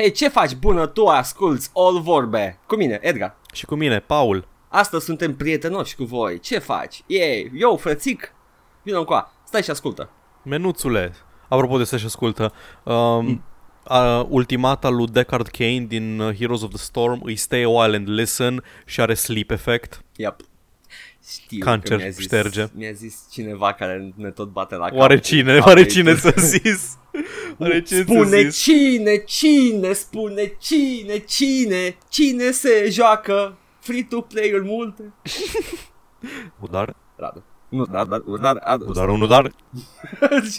Hei, ce faci bună tu asculți all vorbe? Cu mine, Edgar. Și cu mine, Paul. Astăzi suntem prietenoși cu voi. Ce faci? Ei, eu, frățic, vină încoa. Stai și ascultă. Menuțule, apropo de să-și ascultă, um, uh, ultimata lui Deckard Kane din uh, Heroes of the Storm îi Stay a While and Listen și are sleep effect. Yep. Știu Cancer, că mi-a zis, șterge. Mi-a zis cineva care ne tot bate la cap. Oare cine? Oare cine să zis? Oare cine să Spune zis? cine, cine, spune cine, cine, cine se joacă free-to-play-uri multe. Udar? Radu. Nu, dar, dar, dar, dar, Udar, un udar?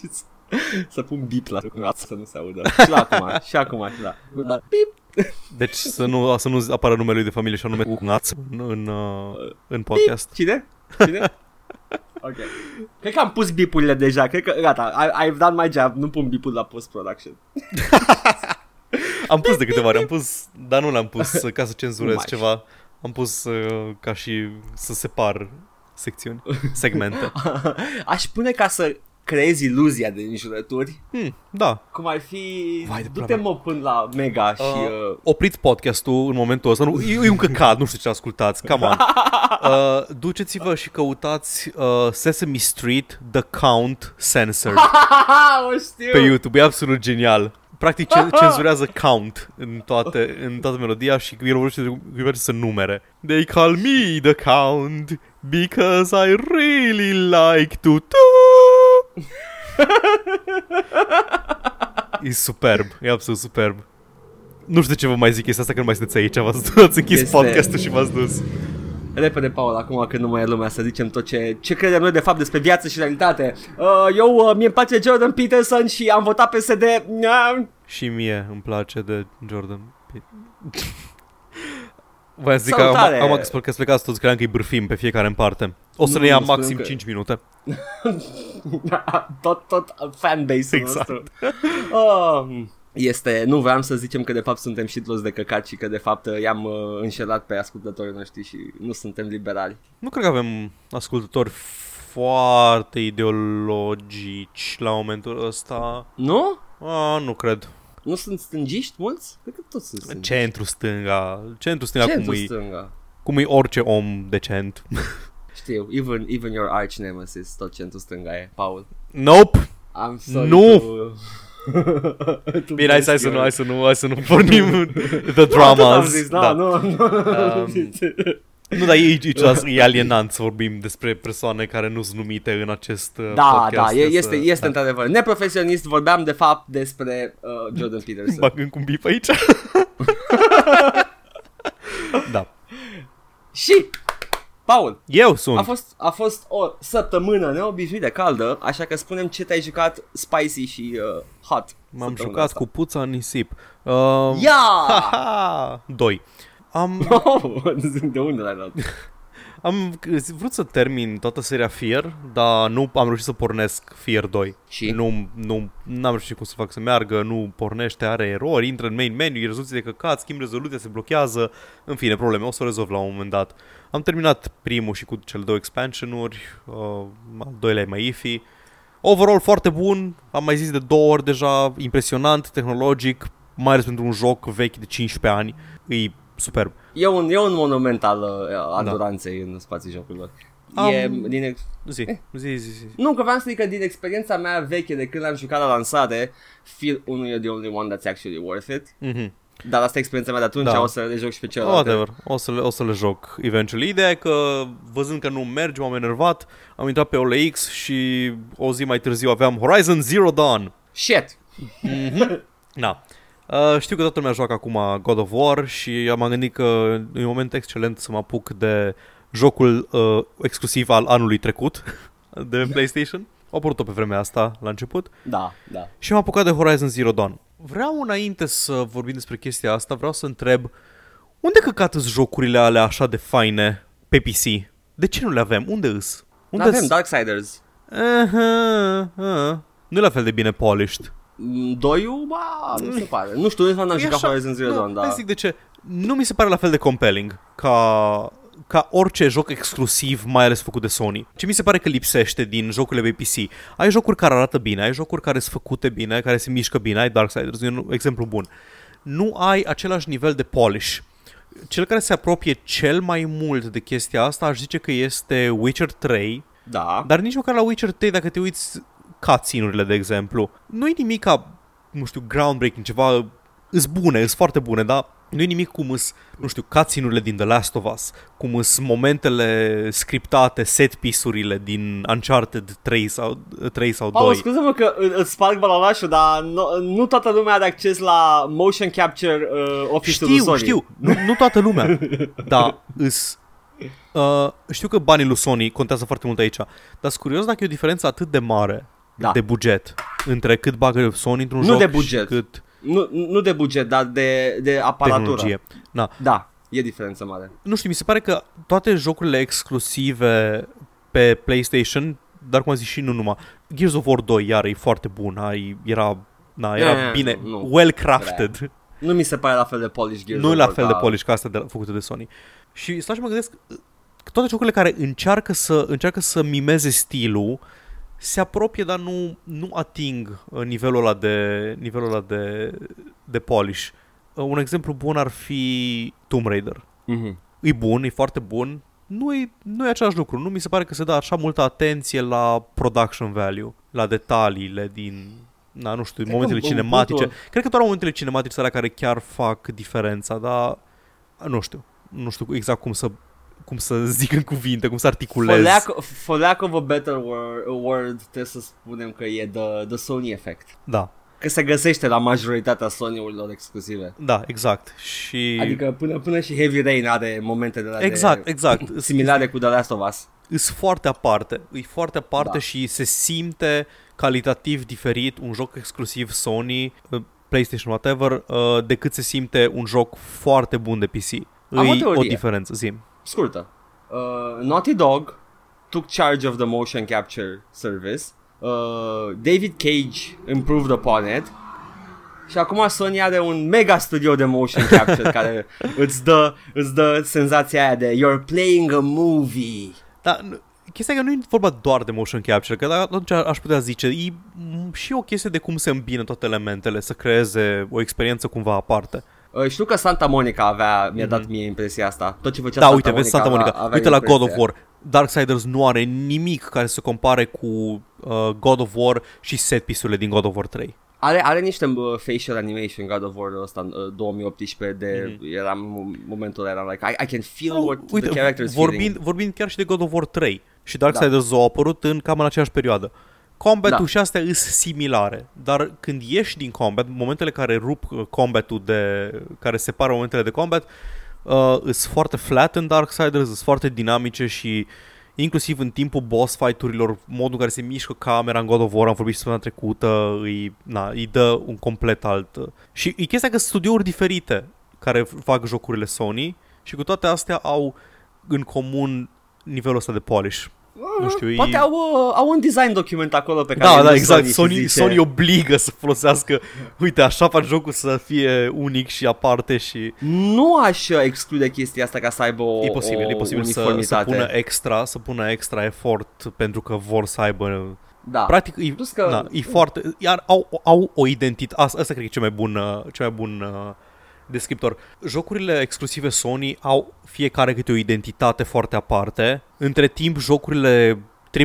să pun bip la curat să nu se audă. Și la acum, și acum, și la. Da. Bip. Deci să nu, să nu apară numele lui de familie și anume Cunaț în, în, uh, în podcast. Cine? Cine? Ok. Cred că am pus bipurile deja. Cred că, gata, I, I've done my job. Nu pun bipul la post-production. Am pus de câteva ori, am pus, dar nu l-am pus uh, ca să cenzurez mai ceva. Am pus uh, ca și să separ secțiuni, segmente. Aș pune ca să creezi iluzia de înjurături. Hmm, da. Cum ar fi... Vai de Du-te plame. mă până la Mega și... Uh, Uh, opriți podcastul în momentul ăsta. Nu, e, e un căcat, nu știu ce ascultați. Come on. Uh, duceți-vă și căutați uh, Sesame Street The Count Censored o știu! pe YouTube. E absolut genial. Practic ce- cenzurează count în, toate, în toată melodia și el vorbește de cum să numere. They call me the count because I really like to do. E superb, e absolut superb. Nu știu de ce vă mai zic chestia asta că nu mai sunteți aici, v-ați, ați închis Este- podcastul și v-ați dus. Repede, Paul, acum când nu mai e lumea să zicem tot ce, ce credem noi de fapt despre viață și realitate. Uh, eu, uh, mie îmi place Jordan Peterson și am votat PSD. Uh, Și mie îmi place de Jordan Pitt. Voiam să zic că Salutare! am, am că că plecați toți, credeam că îi bârfim pe fiecare în parte. O să Nu, ne ia nu spunem maxim că- 5 minute. tot, tot fanbase-ul Exact. nostru. Uh, este, nu vreau să zicem că de fapt suntem shitloads de căcat și că de fapt uh, i-am uh, înșelat pe ascultătorii noștri și nu suntem liberali. Nu cred că avem ascultători foarte ideologici la momentul ăsta. Nu? A, nu cred. Nu sunt stângiști mulți? Cred că toți sunt stângiști. Centru stânga. Centru stânga cum Centru e, stânga. cum e orice om decent. Știu, even, even your arch nemesis, tot centru stânga e, Paul. nope. I'm sorry Nu! to... to Bine, hai, să- hai să bless nu, your- hai să nu, hai să nu pornim the Nu, tot am dramas. zis, da, Da. nu, nu. Um, Nu, dar e, e, e, e alienant să vorbim despre persoane care nu sunt numite în acest uh, Da, podcast. da, e, este, Să- este da. într-adevăr. Neprofesionist, vorbeam de fapt despre uh, Jordan Peterson. Bag încă un bip aici. da. Și, Paul, Eu a sunt. fost, a fost o săptămână neobișnuit de caldă, așa că spunem ce te-ai jucat spicy și uh, hot. M-am săptămâna jucat asta. cu puța în nisip. Uh, Ia! Ha-ha! Doi. Am, Oh, de unde l-ai luat? am vrut să termin toată seria Fear, dar nu am reușit să pornesc Fear 2. Și? Nu, nu, n-am reușit cum să fac să meargă, nu pornește, are erori, intră în main menu, e rezoluție de căcat, schimb rezoluția, se blochează, în fine, probleme, o să o rezolv la un moment dat. Am terminat primul și cu cele două expansionuri, uh, al doilea e mai iffy. Overall foarte bun, am mai zis de două ori deja, impresionant, tehnologic, mai ales pentru un joc vechi de 15 ani, e superb. E un, e un monument al uh, adoranței în spații jocurilor. Am- E din ex- Zi, zi, zi, zi. nu, că vreau să zic că din experiența mea veche de când am jucat la lansare, Fear 1 e the only one that's actually worth it. Mhm. Dar asta e experiența mea de atunci, Da. o să le joc și pe celălalt. Whatever, o să, le, o să le joc eventually. Ideea e că, văzând că nu merge, m-am enervat, am intrat pe OLX și o zi mai târziu aveam Horizon Zero Dawn. Shit! Na. Uh, știu că toată lumea joacă acum God of War și m-am gândit că e un moment excelent să mă apuc de jocul uh, exclusiv al anului trecut de pe PlayStation. Au apărut-o pe vremea asta la început Da, da. și m-am apucat de Horizon Zero Dawn. Vreau înainte să vorbim despre chestia asta, vreau să întreb unde căcat sunt jocurile alea așa de faine pe PC? De ce nu le avem? Unde îs? Unde Avem Darksiders. Uh-huh, uh. Nu e la fel de bine polished. Mm, Doiul, ba, nu se pare. Nu știu, nici n-am E jucat așa- Horizon Zero nu, Dawn, hai dar... să zic de ce. Nu mi se pare la fel de compelling ca, ca orice joc exclusiv, mai ales făcut de Sony. Ce mi se pare că lipsește din jocurile pe PC? Ai jocuri care arată bine, ai jocuri care sunt făcute bine, care se mișcă bine, ai Darksiders, e un exemplu bun. nu ai același nivel de polish. Cel care se apropie cel mai mult de chestia asta aș zice că este Witcher 3, Da. dar nici măcar la Witcher 3, dacă te uiți cutscene-urile, de exemplu, nu e nimic ca, nu știu, groundbreaking, ceva, îs bune, îs foarte bune, dar nu e nimic cum îs, nu știu, cutscene-urile din The Last of Us, cum îs momentele scriptate, set piece-urile din Uncharted 3 sau, 3 sau 2. Paul, scuze-mă că î- îți sparg balalașul, dar nu, nu toată lumea are acces la motion capture uh, office-ul lui Știu, Sony. știu, nu, nu toată lumea, dar îs... Uh, știu că banii lui Sony contează foarte mult aici, dar sunt curios dacă e o diferență atât de mare Da. de buget între cât bagă Sony într-un Nu joc de buget. și cât Nu, nu de buget, dar de, de aparatură. tehnologie. Na, Da, e diferență mare. nu știu, mi se pare că toate jocurile exclusive pe PlayStation, dar cum am zis și nu numai, Gears of War 2 iar e foarte bun, ai, era, na, era Ne, bine, nu. well crafted. Nu mi se pare la fel de polish Gears Nu e of la War fel de ca- polish ca asta de, făcută de Sony. Și stau și mă gândesc că toate jocurile care încearcă să, încearcă să mimeze stilul se apropie, dar nu, nu ating uh, nivelul ăla de, nivelul ăla de, de polish. Uh, Un exemplu bun ar fi Tomb Raider. Mhm. E bun, e foarte bun, nu e, nu e același lucru. Nu mi se pare că se dă așa multă atenție la production value, la detaliile din, na, nu știu, Cred momentele că cinematice. punctul- Cred că doar momentele cinematice sunt alea care chiar fac diferența, dar nu știu. Nu știu exact cum să cum să zic în cuvinte, cum să For articulez. lack, for lack of a better word, word, trebuie să spunem că e the, the Sony effect. Da, Că se găsește la majoritatea Sony-urilor exclusive. da, exact. Și Adică până, până și Heavy Rain are momente de la exact, de, exact. similare cu The Last of Us. Îs foarte aparte, e foarte aparte Da. și se simte calitativ diferit un joc exclusiv Sony, uh, PlayStation, whatever, uh, decât se simte un joc foarte bun de PC. Am o E o teorie. diferență, zim. Scurtă. Uh, Naughty Dog took charge of the motion capture service. Uh, David Cage improved upon it. Și acum Sony are un mega studio de motion capture care îți dă, îți dă senzația aia de you're playing a movie. Dar n- chestia e că nu e vorba doar de motion capture, că atunci aș putea zice, e m, și o chestie de cum se îmbină toate elementele, să creeze o experiență cumva aparte. Uh, știu că Santa Monica avea, mi-a dat mie impresia asta. Tot ce făcea Mhm. Da, Santa uite, vezi Santa Monica. avea, avea Uite la God of impresia. War. Darksiders nu are nimic care să se compare cu uh, God of War și set piece-urile din God of War 3. Are, are niște uh, facial animation God of War ăsta în uh, 2018 de Mhm. eram momentul ăla eram like I, I can feel what Uite, the character is vorbind, feeling. vorbind chiar și de God of War 3 și Darksiders da. au apărut în cam în aceeași perioadă. Combatul Da. și astea sunt similare, dar când ieși din combat, momentele care rup uh, combatul de, care separă momentele de combat, uh, sunt foarte flat în Darksiders, sunt foarte dinamice și inclusiv în timpul boss fight-urilor, modul în care se mișcă camera în God of War, am vorbit și săptămâna trecută, îi, na, îi dă un complet alt. uh, Și e chestia că sunt studiouri diferite care fac jocurile Sony și cu toate astea au în comun nivelul ăsta de polish. Nu știu, Poate e... au, uh, au un design document acolo pe care Da, îl da, dă exact. și Sony, zice, Sony obligă să folosească, uite, așa fac jocul să fie unic și aparte și Nu aș uh, exclude chestia asta ca să aibă o, e posibil, o e posibil să, să uniformitate. pună extra, să pună extra efort pentru că vor să aibă da. Practic, e, Plus că- na, e foarte... Iar au, au o identitate... Asta, asta cred că e cel mai bun, uh, cel mai bun uh, descriptor. Jocurile exclusive Sony au fiecare câte o identitate foarte aparte. Între timp, jocurile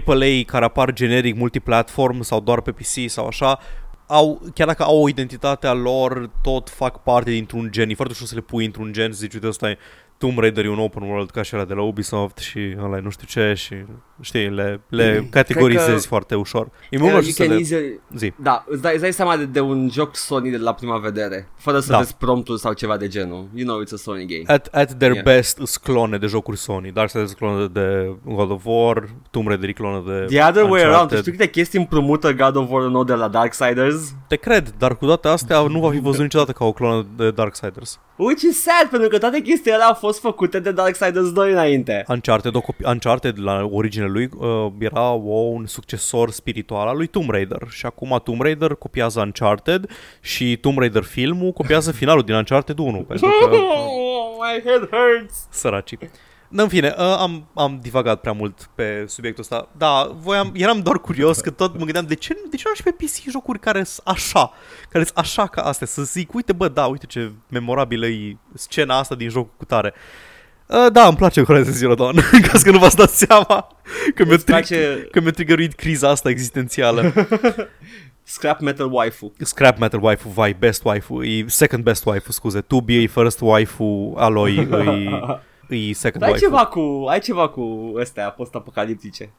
AAA care apar generic multiplatform sau doar pe PC sau așa, au, chiar dacă au o identitate a lor, tot fac parte dintr-un gen. E foarte ușor să le pui într-un gen, să zici, uite, ăsta e Tomb Raider e un open world ca și ăla de la Ubisoft și ăla e nu știu ce și știi, le, le categorizezi Cred că- foarte ușor. E Uh, mult mai you ușor să can le... easily, Zi. da, îți dai, îți dai seama de, de un joc Sony de la prima vedere, fără să Da. vezi promptul sau ceva de genul. You know it's a Sony game. At, at their Yeah. best sunt clone de jocuri Sony. Darksiders sunt clone de God of War, Tomb Raider e clone de The other way around, Uncharted. știu câte chestii împrumută God of War nou de la Darksiders? Te cred, dar cu toate astea nu va fi văzut niciodată ca o clonă de Darksiders. Which is sad, pentru că toate chestiile alea au fost făcute de Darksiders 2 înainte. Uncharted, o copi- Uncharted la originea lui uh, era o, un succesor spiritual al lui Tomb Raider și acum Tomb Raider copiază Uncharted și Tomb Raider filmul copiază finalul din Uncharted 1 pentru că My head hurts. săracii. În fine, uh, am, am divagat prea mult pe subiectul ăsta. Da, voiam, eram doar curios că tot mă gândeam de ce, de ce nu și pe PC jocuri care sunt așa, care sunt așa ca astea, să zic, uite bă, da, uite ce memorabilă e scena asta din jocul cu tare. Uh, da, îmi place Horizon Zero Dawn, în caz că nu v-ați dat seama că mi-a, Îți tri- place că mi-a trigăruit criza asta existențială. Scrap Metal Waifu. Scrap Metal Waifu, vai, best waifu, e second best waifu, scuze. To be e first waifu, Aloy e, e second Dar ai waifu. ceva cu, ai ceva cu astea post-apocaliptice.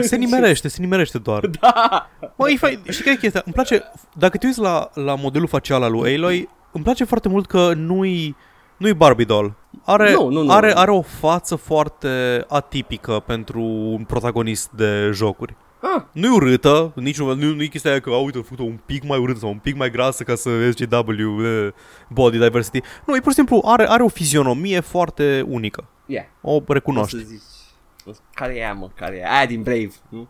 Se nimerește, se nimerește doar. Da. Mă, e fain. Și care e chestia? Îmi place, dacă te uiți la, la modelul facial al lui Aloy, îmi place foarte mult că nu-i, nu-i Barbie doll. Are, Nu, nu, nu. are, are o față foarte atipică pentru un protagonist de jocuri. Ah, Nu e urâtă, nici nu, nu, nu e chestia aia că, a, uite, a făcut-o un pic mai urâtă sau un pic mai grasă ca să SGW, eh, body diversity. Nu, e pur și simplu, are, are o fizionomie foarte unică. yeah. O O recunoști. să zici. Care e aia, mă? Care e? Aia din Brave, nu?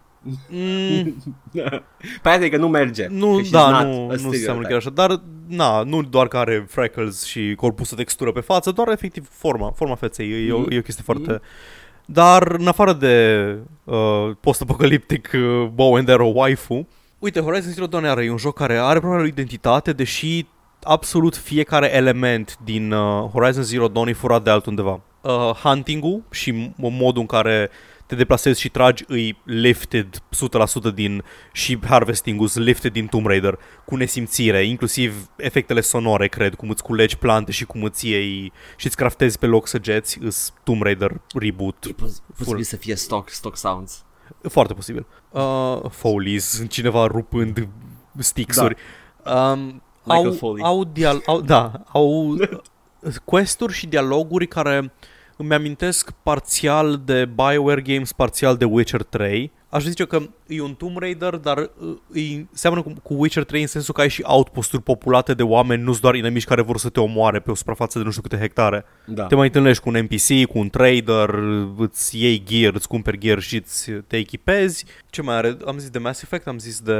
Mm, Păi asta e că nu merge. nu, Că she's da, not nu, a nu stereotype. seamănă chiar așa, dar, na, nu doar că are freckles și corpusul textură pe față, doar efectiv forma, forma feței, e, e, o, e o chestie foarte... Dar, în afară de uh, post-apocaliptic uh, bow and arrow waifu, uite, Horizon Zero Dawn are un joc care are propria lui identitate, deși absolut fiecare element din uh, Horizon Zero Dawn e furat de altundeva. Uh, hunting-ul și m- modul în care te deplasezi și tragi îi lifted 100% din și harvesting-ul sunt lifted din Tomb Raider cu nesimțire, inclusiv efectele sonore, cred, cum îți culegi plante și cum îți iei și îți craftezi pe loc săgeți, îs Tomb Raider reboot. E pos- posibil să fie stock, stock sounds. Foarte posibil. Uh, Foley's, cineva rupând stixuri. Da. Um, Michael au, Foley. au, dial- au, da, au quest-uri și dialoguri care îmi amintesc parțial de BioWare Games, parțial de Witcher 3. Aș zice că e un Tomb Raider, dar uh, îi seamănă cu, cu Witcher 3 în sensul că ai și outposturi populate de oameni, nu-s doar inamici care vor să te omoare pe o suprafață de nu știu câte hectare. Da. Te mai întâlnești cu un NPC, cu un trader, îți iei gear, îți cumperi gear și îți te echipezi. Ce mai are? Am zis de Mass Effect, am zis de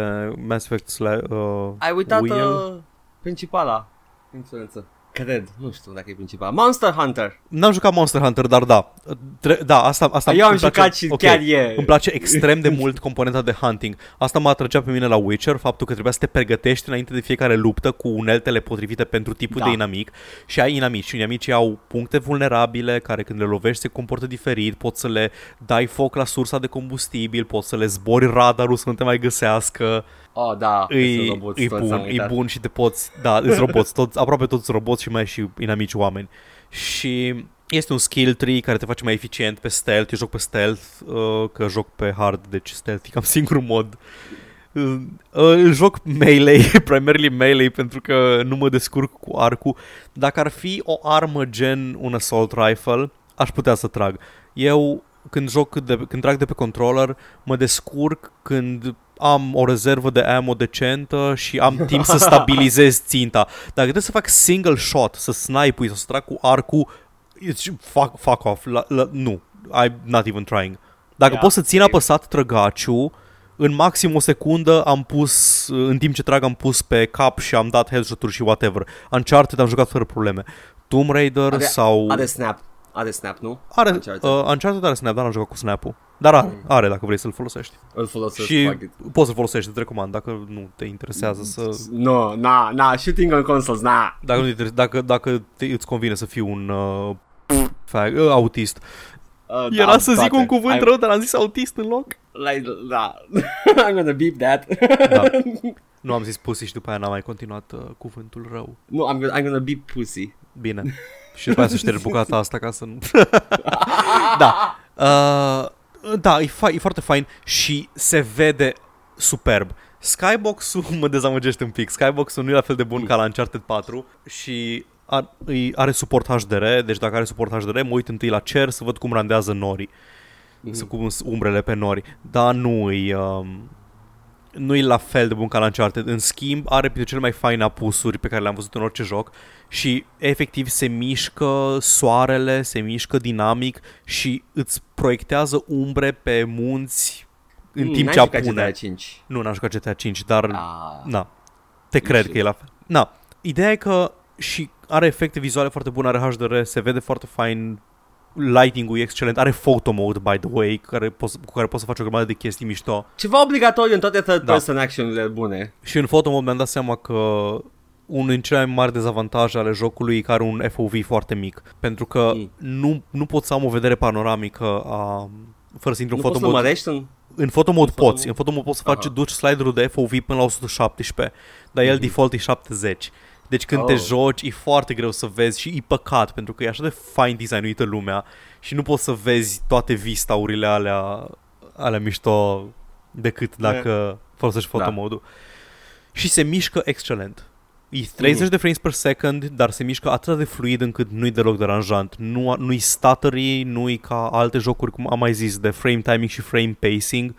Mass Effect sla- uh, Ai uitat Wheel. uh, principala influență. Cred, nu știu dacă e principala. Monster Hunter. N-am jucat Monster Hunter, dar da. Tre- da, asta, asta Eu am îmi place- jucat și ok. chiar e. Îmi place extrem de mult componenta de hunting. Asta mă atrăgea pe mine la Witcher, faptul că trebuia să te pregătești înainte de fiecare luptă cu uneltele potrivite pentru tipul Da. de inamic. Și ai inamici. Și inamicii au puncte vulnerabile care când le lovești se comportă diferit. Poți să le dai foc la sursa de combustibil, poți să le zbori radarul să nu te mai găsească. Oh, da. E, sunt roboți, e toți, am bun, e uitat. bun și te poți... Da, îți roboți, toți, aproape toți roboți și mai ai și inamici oameni. Și este un skill tree care te face mai eficient pe stealth. Eu joc pe stealth, uh, că joc pe hard, deci stealth e cam singurul mod. Uh, uh, îl joc melee, primarily melee, pentru că nu mă descurc cu arcul. Dacă ar fi o armă gen un assault rifle, aș putea să trag. Eu când joc de, când trag de pe controller, mă descurc când am o rezervă de ammo decentă și am timp să stabilizez ținta. Dacă trebuie să fac single shot, să snipe sau să trag cu arcul, it's- fuck, fuck off, la, la, nu, I'm not even trying. Dacă Yeah, pot să țin same. apăsat trăgaciu, în maxim o secundă am pus, în timp ce trag am pus pe cap și am dat headshot-uri și whatever. Uncharted am jucat fără probleme. Tomb Raider Are- sau... Are snap. Are snap, nu? Are, Uncharted. uh, Uncharted are snap, dar n-am jucat cu snap-ul. Dar are, Mm. are dacă vrei să-l folosești. Îl folosesc. și fuck it. poți să folosești, îți recomand, dacă nu te interesează să... No, na, na, shooting on consoles, na. Dacă, nu te, interese- dacă, dacă te, îți convine să fii un uh, fag, uh, autist. Uh, Era da, să zic toate. un cuvânt I'm, rău, dar am zis autist în loc. Like, da. I'm gonna beep that. Da. Nu am zis pussy și după aia n-am mai continuat uh, cuvântul rău. no, I'm gonna, I'm gonna beep pussy. Bine. Și după aia să ștergi bucata asta ca să nu... da. Uh, da, e, fa- e foarte fain și se vede superb. Skybox-ul mă dezamăgește un pic. Skybox-ul nu e la fel de bun ca la Uncharted 4 și are, îi- are suport HDR, deci dacă are suport HDR, mă uit întâi la cer să văd cum randează norii, Mhm. să cum sunt umbrele pe nori. Dar nu e... Um, nu e la fel de bun ca la Uncharted. În schimb, are printre cele mai faine apusuri pe care le-am văzut în orice joc și efectiv se mișcă soarele, se mișcă dinamic și îți proiectează umbre pe munți în Mm, timp n-ai ce jucat apune. GTA 5. Nu, n-am jucat GTA 5, dar Ah. na, te cred shit. că e la fel. Na, ideea e că și are efecte vizuale foarte bune, are HDR, se vede foarte fain lighting-ul e excelent, are photo mode, by the way, care poți, cu care poți să faci o grămadă de chestii mișto. Ceva obligatoriu în toate third Da. person action-urile bune. Și în photo mode mi-am dat seama că unul din cele mai mari dezavantaje ale jocului e că are un FOV foarte mic. Pentru că Mm. nu, nu poți să am o vedere panoramică a, fără să intru Nu în poți photo să mode. mărești în... În photo mode photo poți, mode? în photo mode poți să faci, Aha. duci sliderul de FOV până la 117, dar el Mhm. default e 70. Deci când te Oh. joci e foarte greu să vezi și e păcat pentru că e așa de fine designuită lumea și nu poți să vezi toate vistaurile alea, alea mișto decât dacă folosești Da. fotomodul. Și se mișcă excelent. E 30 Mhm. de frames per second, dar se mișcă atât de fluid încât nu-i deloc deranjant. Nu, nu-i stuttery, nu-i ca alte jocuri, cum am mai zis, de frame timing și frame pacing.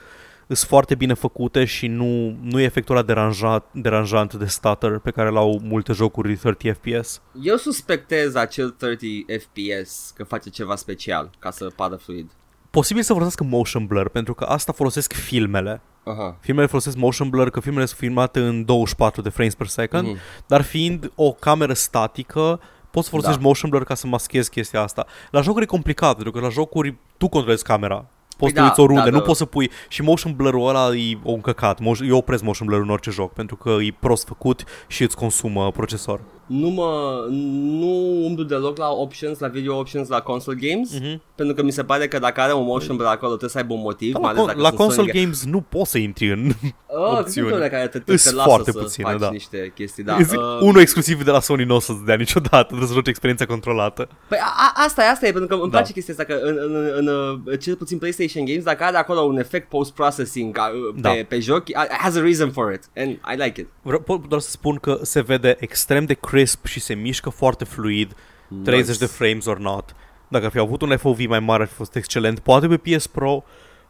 Sunt foarte bine făcute și nu, nu e efectul ăla deranjat, deranjant de stutter pe care l-au multe jocuri 30 FPS. Eu suspectez acel 30 FPS că face ceva special ca să pară fluid. Posibil să folosească motion blur, pentru că asta folosesc filmele. Aha. Filmele folosesc motion blur, că filmele sunt filmate în 24 de frames per second, Mhm. dar fiind o cameră statică, poți să folosești Da. motion blur ca să maschezi chestia asta. La jocuri e complicat, pentru că la jocuri tu controlezi camera. Poți Păi să da, te uiți oriunde, da, nu da. poți să pui... Și motion blur-ul ăla e o încăcat. Motion- Eu opresc motion blur în orice joc, pentru că e prost făcut și îți consumă procesor. Nu mă... Nu umblu deloc la options, la video options la console games, Mhm. pentru că mi se pare că dacă are un motion blur acolo trebuie să aibă un motiv, Da, mai la, ales con- dacă la sunt console Sony games nu poți să intri în... Oh, opțiuni. opțiune. care te, te, Îs te lasă foarte să puține, faci da. niște chestii, da. Da, Uh, Unul exclusiv de la Sony nu o să-ți dea niciodată, trebuie să joci experiența controlată. Păi a, a, asta e, asta e, pentru că îmi Da. place chestia asta, că în, în, în, în cel puțin PlayStation Games, dacă are acolo un efect post-processing ca, pe, Da. pe joc, it has a reason for it, and I like it. Vreau pot doar să spun că se vede extrem de crisp și se mișcă foarte fluid, 30 Nice. de frames or not. Dacă ar fi avut un FOV mai mare, ar fi fost excelent. Poate pe PS Pro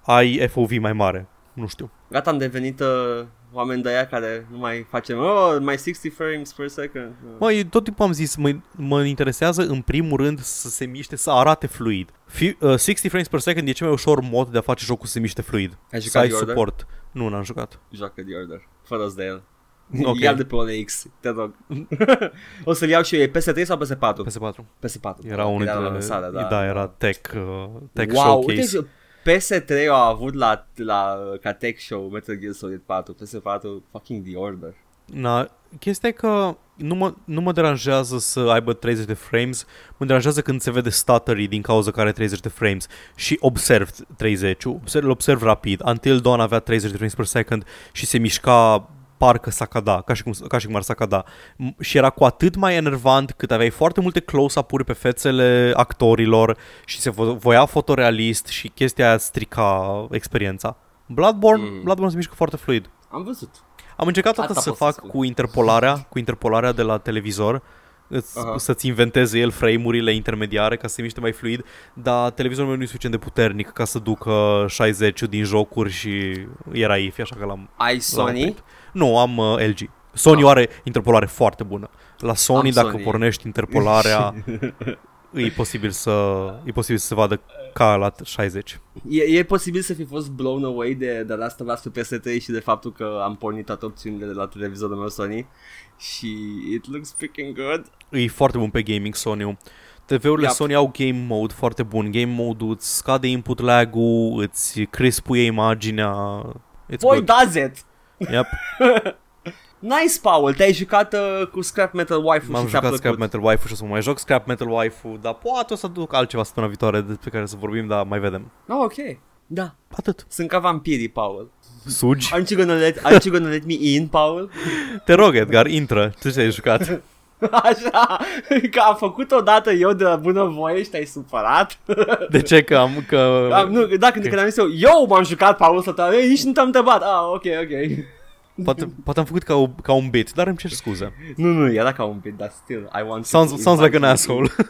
ai FOV mai mare. Nu știu. Gata, am devenit uh, oameni de aia care nu mai facem, oh, mai 60 frames per second. Uh. Mă, eu tot timpul am zis, mă, mă interesează în primul rând să se miște, să arate fluid. Fi, uh, 60 frames per second e cel mai ușor mod de a face jocul să se miște fluid. Ai Să jucat ai The Order? suport. Nu, n-am jucat. Joacă The Order, fără de el. Ok. Okay. Ia de pe OLX, te rog. o să-l iau și eu, e PS3 sau PS4? PS4. PS4. Era unul Era la dintre... lansare, da, da, era tech, uh, tech wow, showcase. uite, și PS3 au avut la, la ca tech show Metal Gear Solid 4, PS4 fucking The Order. Na, chestia e că nu mă, nu mă deranjează să aibă 30 de frames, mă deranjează când se vede stuttery din cauza că are 30 de frames și observ 30 observ, îl observ rapid. Until Dawn avea 30 de frames per second și se mișca parcă sacada, ca și cum, ca și cum ar sacada. M- Și era cu atât mai enervant cât aveai foarte multe close-up-uri pe fețele actorilor și se vo- voia fotorealist și chestia aia strica experiența. Bloodborne, Mm. Bloodborne se mișcă foarte fluid. Am văzut. Am încercat Asta toată să pot să fac spun. cu interpolarea, cu interpolarea de la televizor, îți, Aha. să-ți inventeze el frame-urile intermediare ca să se miște mai fluid, dar televizorul meu nu e suficient de puternic ca să ducă 60 din jocuri și era IFI, așa că l-am, Ai l-am Sony? oprit. Nu, am uh, LG. Sony Ah. are interpolare foarte bună. La Sony, Am dacă Sony. pornești interpolarea, e posibil să e posibil să se vadă ca la 60. E, e posibil să fi fost blown away de, de Last of Us pe PS3 și de faptul că am pornit toate opțiunile de la televizorul meu Sony și it looks freaking good. E foarte bun pe gaming Sony-ul. TV-urile Yep. Sony au game mode foarte bun. Game mode îți scade input lag-ul, îți crispuie imaginea. It's Boy, good. does it! Yep. Nice, Paul, te-ai jucat uh, cu Scrap Metal Waifu M-am și ți-a jucat plăcut. Scrap Metal Waifu și o să mă mai joc Scrap Metal Waifu, dar poate o să duc altceva săptămâna viitoare despre care să vorbim, dar mai vedem. Oh, ok. Da. Atât. Sunt ca vampirii, Paul. Sugi? Aren't you gonna let, aren't you gonna let me in, Paul? Te rog, Edgar, intră. Tu ce ai jucat? Așa, că am făcut odată eu de bună voie și te-ai supărat. De ce că am... Că... Am, nu, da, când, când am zis eu, eu m-am jucat Paul săptămâna, ei, nici nu te-am întrebat. Ah, ok, ok. Poate, poate am făcut ca, o, ca un bit, dar îmi cer scuze. Nu, nu, era ca un pic, dar still, I want Sounds, to sounds like an invite asshole. you-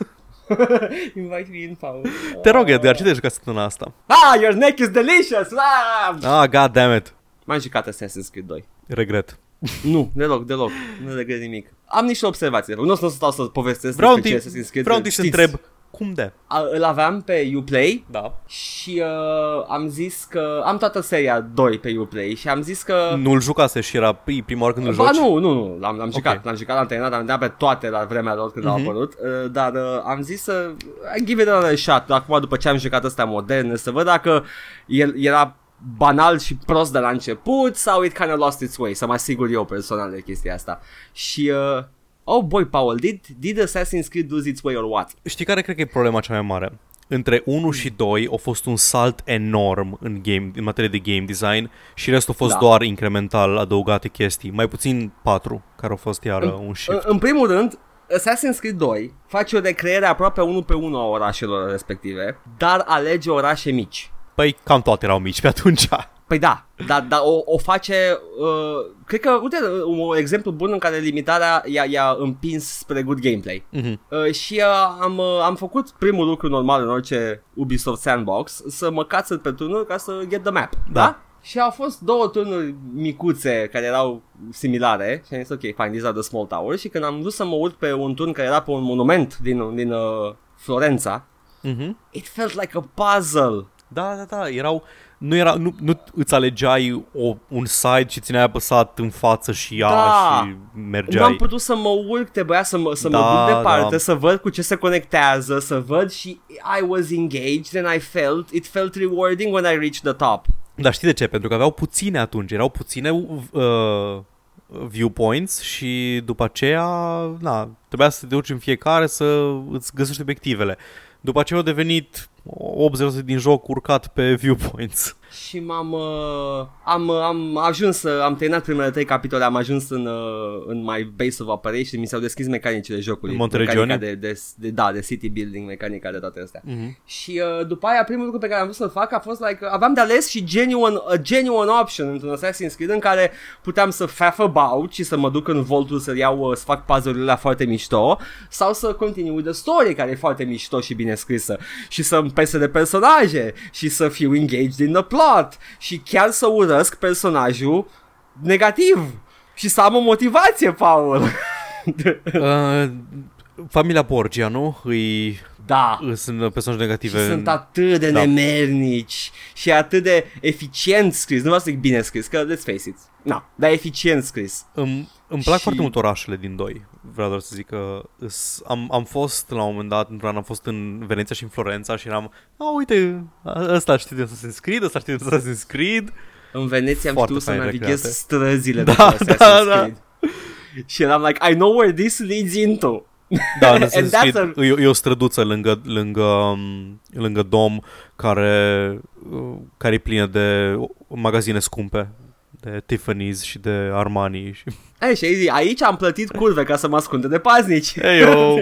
invite me in, Paul. Te rog, Edgar, ce te-ai jucat săptămâna asta? Ah, your neck is delicious! Ah! Ah, god damn it. M-am jucat Assassin's Creed 2. Regret. Nu, deloc, deloc. Nu regret nimic. Am niște observații. Nu o să nu stau să povestesc Vreau despre întâi, ce Assassin's Creed. vreau întâi să știți. întreb Cum de? A, îl aveam pe Uplay Da. și uh, am zis că am toată seria 2 pe Uplay și am zis că Nu-l jucase și era pri- prima oară când îl Ba joci? nu, nu, nu, l-am, l-am jucat, Ok. l-am jucat, l-am terminat, am terminat pe toate la vremea lor când au Mhm. apărut, uh, dar uh, am zis să I give it another shot, acum după ce am jucat ăsta modern, să văd dacă el era banal și prost de la început sau it kind of lost its way, să mă asigur eu personal de chestia asta. Și, uh, oh boy, Paul, did, did Assassin's Creed lose its way or what? Știi care cred că e problema cea mai mare? Între 1 și 2 a fost un salt enorm în, game, în materie de game design și restul a fost Da. doar incremental adăugate chestii. Mai puțin 4, care au fost iară un În, shift. în primul rând, Assassin's Creed 2 face o recreere aproape 1 pe 1 a orașelor respective, dar alege orașe mici. Păi cam toate erau mici pe atunci. Păi da, dar da, o, o face, uh, cred că, uite, un, un exemplu bun în care limitarea i-a, i-a împins spre good gameplay. Mhm. Uh, și uh, am, uh, am făcut primul lucru normal în orice Ubisoft Sandbox, să mă cațăt pe turnuri ca să get the map. Da. Da. Și au fost două turnuri micuțe care erau similare și am zis ok, fine, these are the small towers și când am vrut să mă urc pe un turn care era pe un monument din, din uh, Florența, Mhm. it felt like a puzzle. Da, da, da, erau... Nu, era, nu, nu îți alegeai o, un site și țineai apăsat în față și ia Da. și Nu am mergeai. putut să mă urc, trebuia să mă, să mă Da, duc departe, da. să văd cu ce se conectează, să văd și I was engaged and I felt, it felt rewarding when I reached the top. Dar știi de ce? Pentru că aveau puține atunci, erau puține uh, viewpoints și după aceea, na, trebuia să te duci în fiecare să îți găsești obiectivele. După aceea au devenit 80% din joc urcat pe viewpoints. Și m-am uh, am, am ajuns să am terminat primele trei capitole, am ajuns în uh, în my base of operation, mi s-au deschis mecanicile jocului. În Monte mecanica Regione? de, de, de, da, de city building, mecanica de toate astea. Mm-hmm. Și uh, după aia primul lucru pe care am vrut să-l fac a fost like aveam de ales și genuine, a genuine option într-un Assassin's Creed în care puteam să faff about și să mă duc în voltul să iau uh, să fac puzzle-urile foarte mișto sau să continui with the story care e foarte mișto și bine scrisă și să-mi pese de personaje și să fiu engaged in the plot și chiar să urăsc personajul negativ și să am o motivație, Paul. Uh, familia Borgia, nu? Îi, da. îi sunt personaje negative. Și sunt atât de Da. nemernici și atât de eficient scris. Nu vreau să zic bine scris, că let's face it. No, dar eficient scris. Îmi, îmi plac Și- foarte mult orașele din doi. Vreau doar să zic că îs- am, am fost la un moment dat, într-un an am fost în Veneția și în Florența și eram, a, uite, a- ăsta știe de Assassin's Creed, ăsta știe de Assassin's Creed. În Veneția am Foarte știut să fain navighez recreate. străzile Da, de Assassin's da, da. Creed. Și eram like, I know where this leads into. Da, în And Assassin's that's Creed a- e, e o străduță lângă, lângă, um, lângă dom care, uh, care e plină de magazine scumpe de Tiffany's și de Armani și... Ei, și aici- aici am plătit curve ca să mă ascunde de paznici. Hey, yo.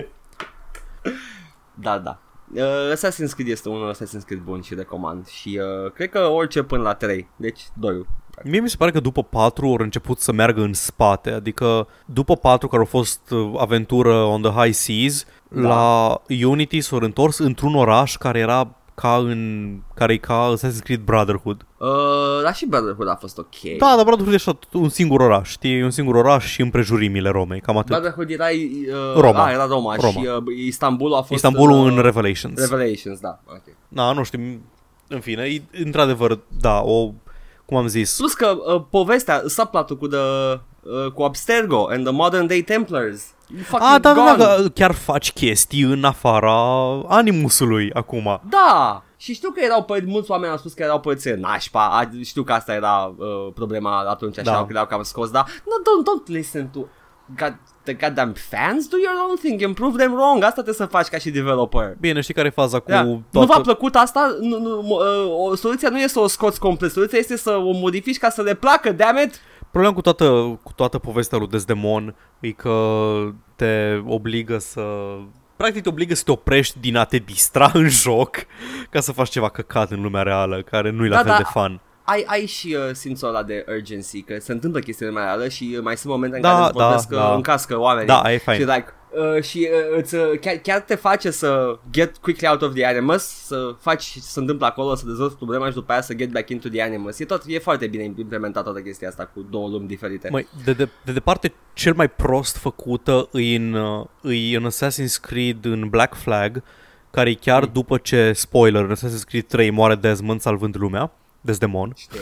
Da, da. Uh, Assassin's Creed este un Assassin's Creed bun și recomand și uh, cred că orice până la 3, deci 2 Mie mi se pare că după 4 au început să meargă în spate, adică după 4 care au fost uh, aventură on the high seas, Da. da. la Unity s-au întors într-un oraș care era ca în care e ca Assassin's Creed Brotherhood. uh, Dar și Brotherhood a fost ok Da, dar Brotherhood e așa un singur oraș, știi, E un singur oraș și împrejurimile Romei, cam atât. Brotherhood era uh, Roma. Ah, era Roma, Roma. și uh, Istanbul a fost Istanbulul uh, în Revelations. Revelations, da ok. Na, nu știu, în fine, e, într-adevăr, da, o, cum am zis, Plus că uh, povestea, subplatul cu, the, uh, cu Abstergo and the Modern Day Templars e fucking A, da, da, gone. da, că chiar faci chestii în afara animusului acum. Da, și știu că erau păr- mulți oameni au spus că erau părți nașpa, a, știu că asta era uh, problema atunci, așa, Da. că le-au cam scos, dar no, don't, don't listen to God, the goddamn fans, do your own thing, improve them wrong, asta trebuie să faci ca și developer. Bine, știi care e faza cu Da. toată... Nu v-a plăcut asta? Nu, nu, uh, o soluția nu este să o scoți complet, soluția este să o modifici ca să le placă, damn it! Problema cu toată, cu toată povestea lui Desdemon e că te obligă să... Practic te obligă să te oprești din a te distra în joc ca să faci ceva căcat în lumea reală, care nu e la Da, fel da. de fun. Ai, ai și uh, simțul ăla de urgency, că se întâmplă chestiile mai reală și uh, mai sunt momente în Da, care îți da, vorbesc că da. încască oamenii. Da, aia e fain. Și like, uh, și uh, îți, uh, chiar, chiar te face să get quickly out of the animus, să faci ce se întâmplă acolo, să dezvolți problema și după aia să get back into the animus. E tot, e foarte bine implementat toată chestia asta cu două lumi diferite. Măi, de, de, de departe, cel mai prost făcută în, uh, e în Assassin's Creed, în Black Flag, care e chiar după ce, spoiler, în Assassin's Creed 3 moare Desmond salvând lumea, Desdemon. Știu,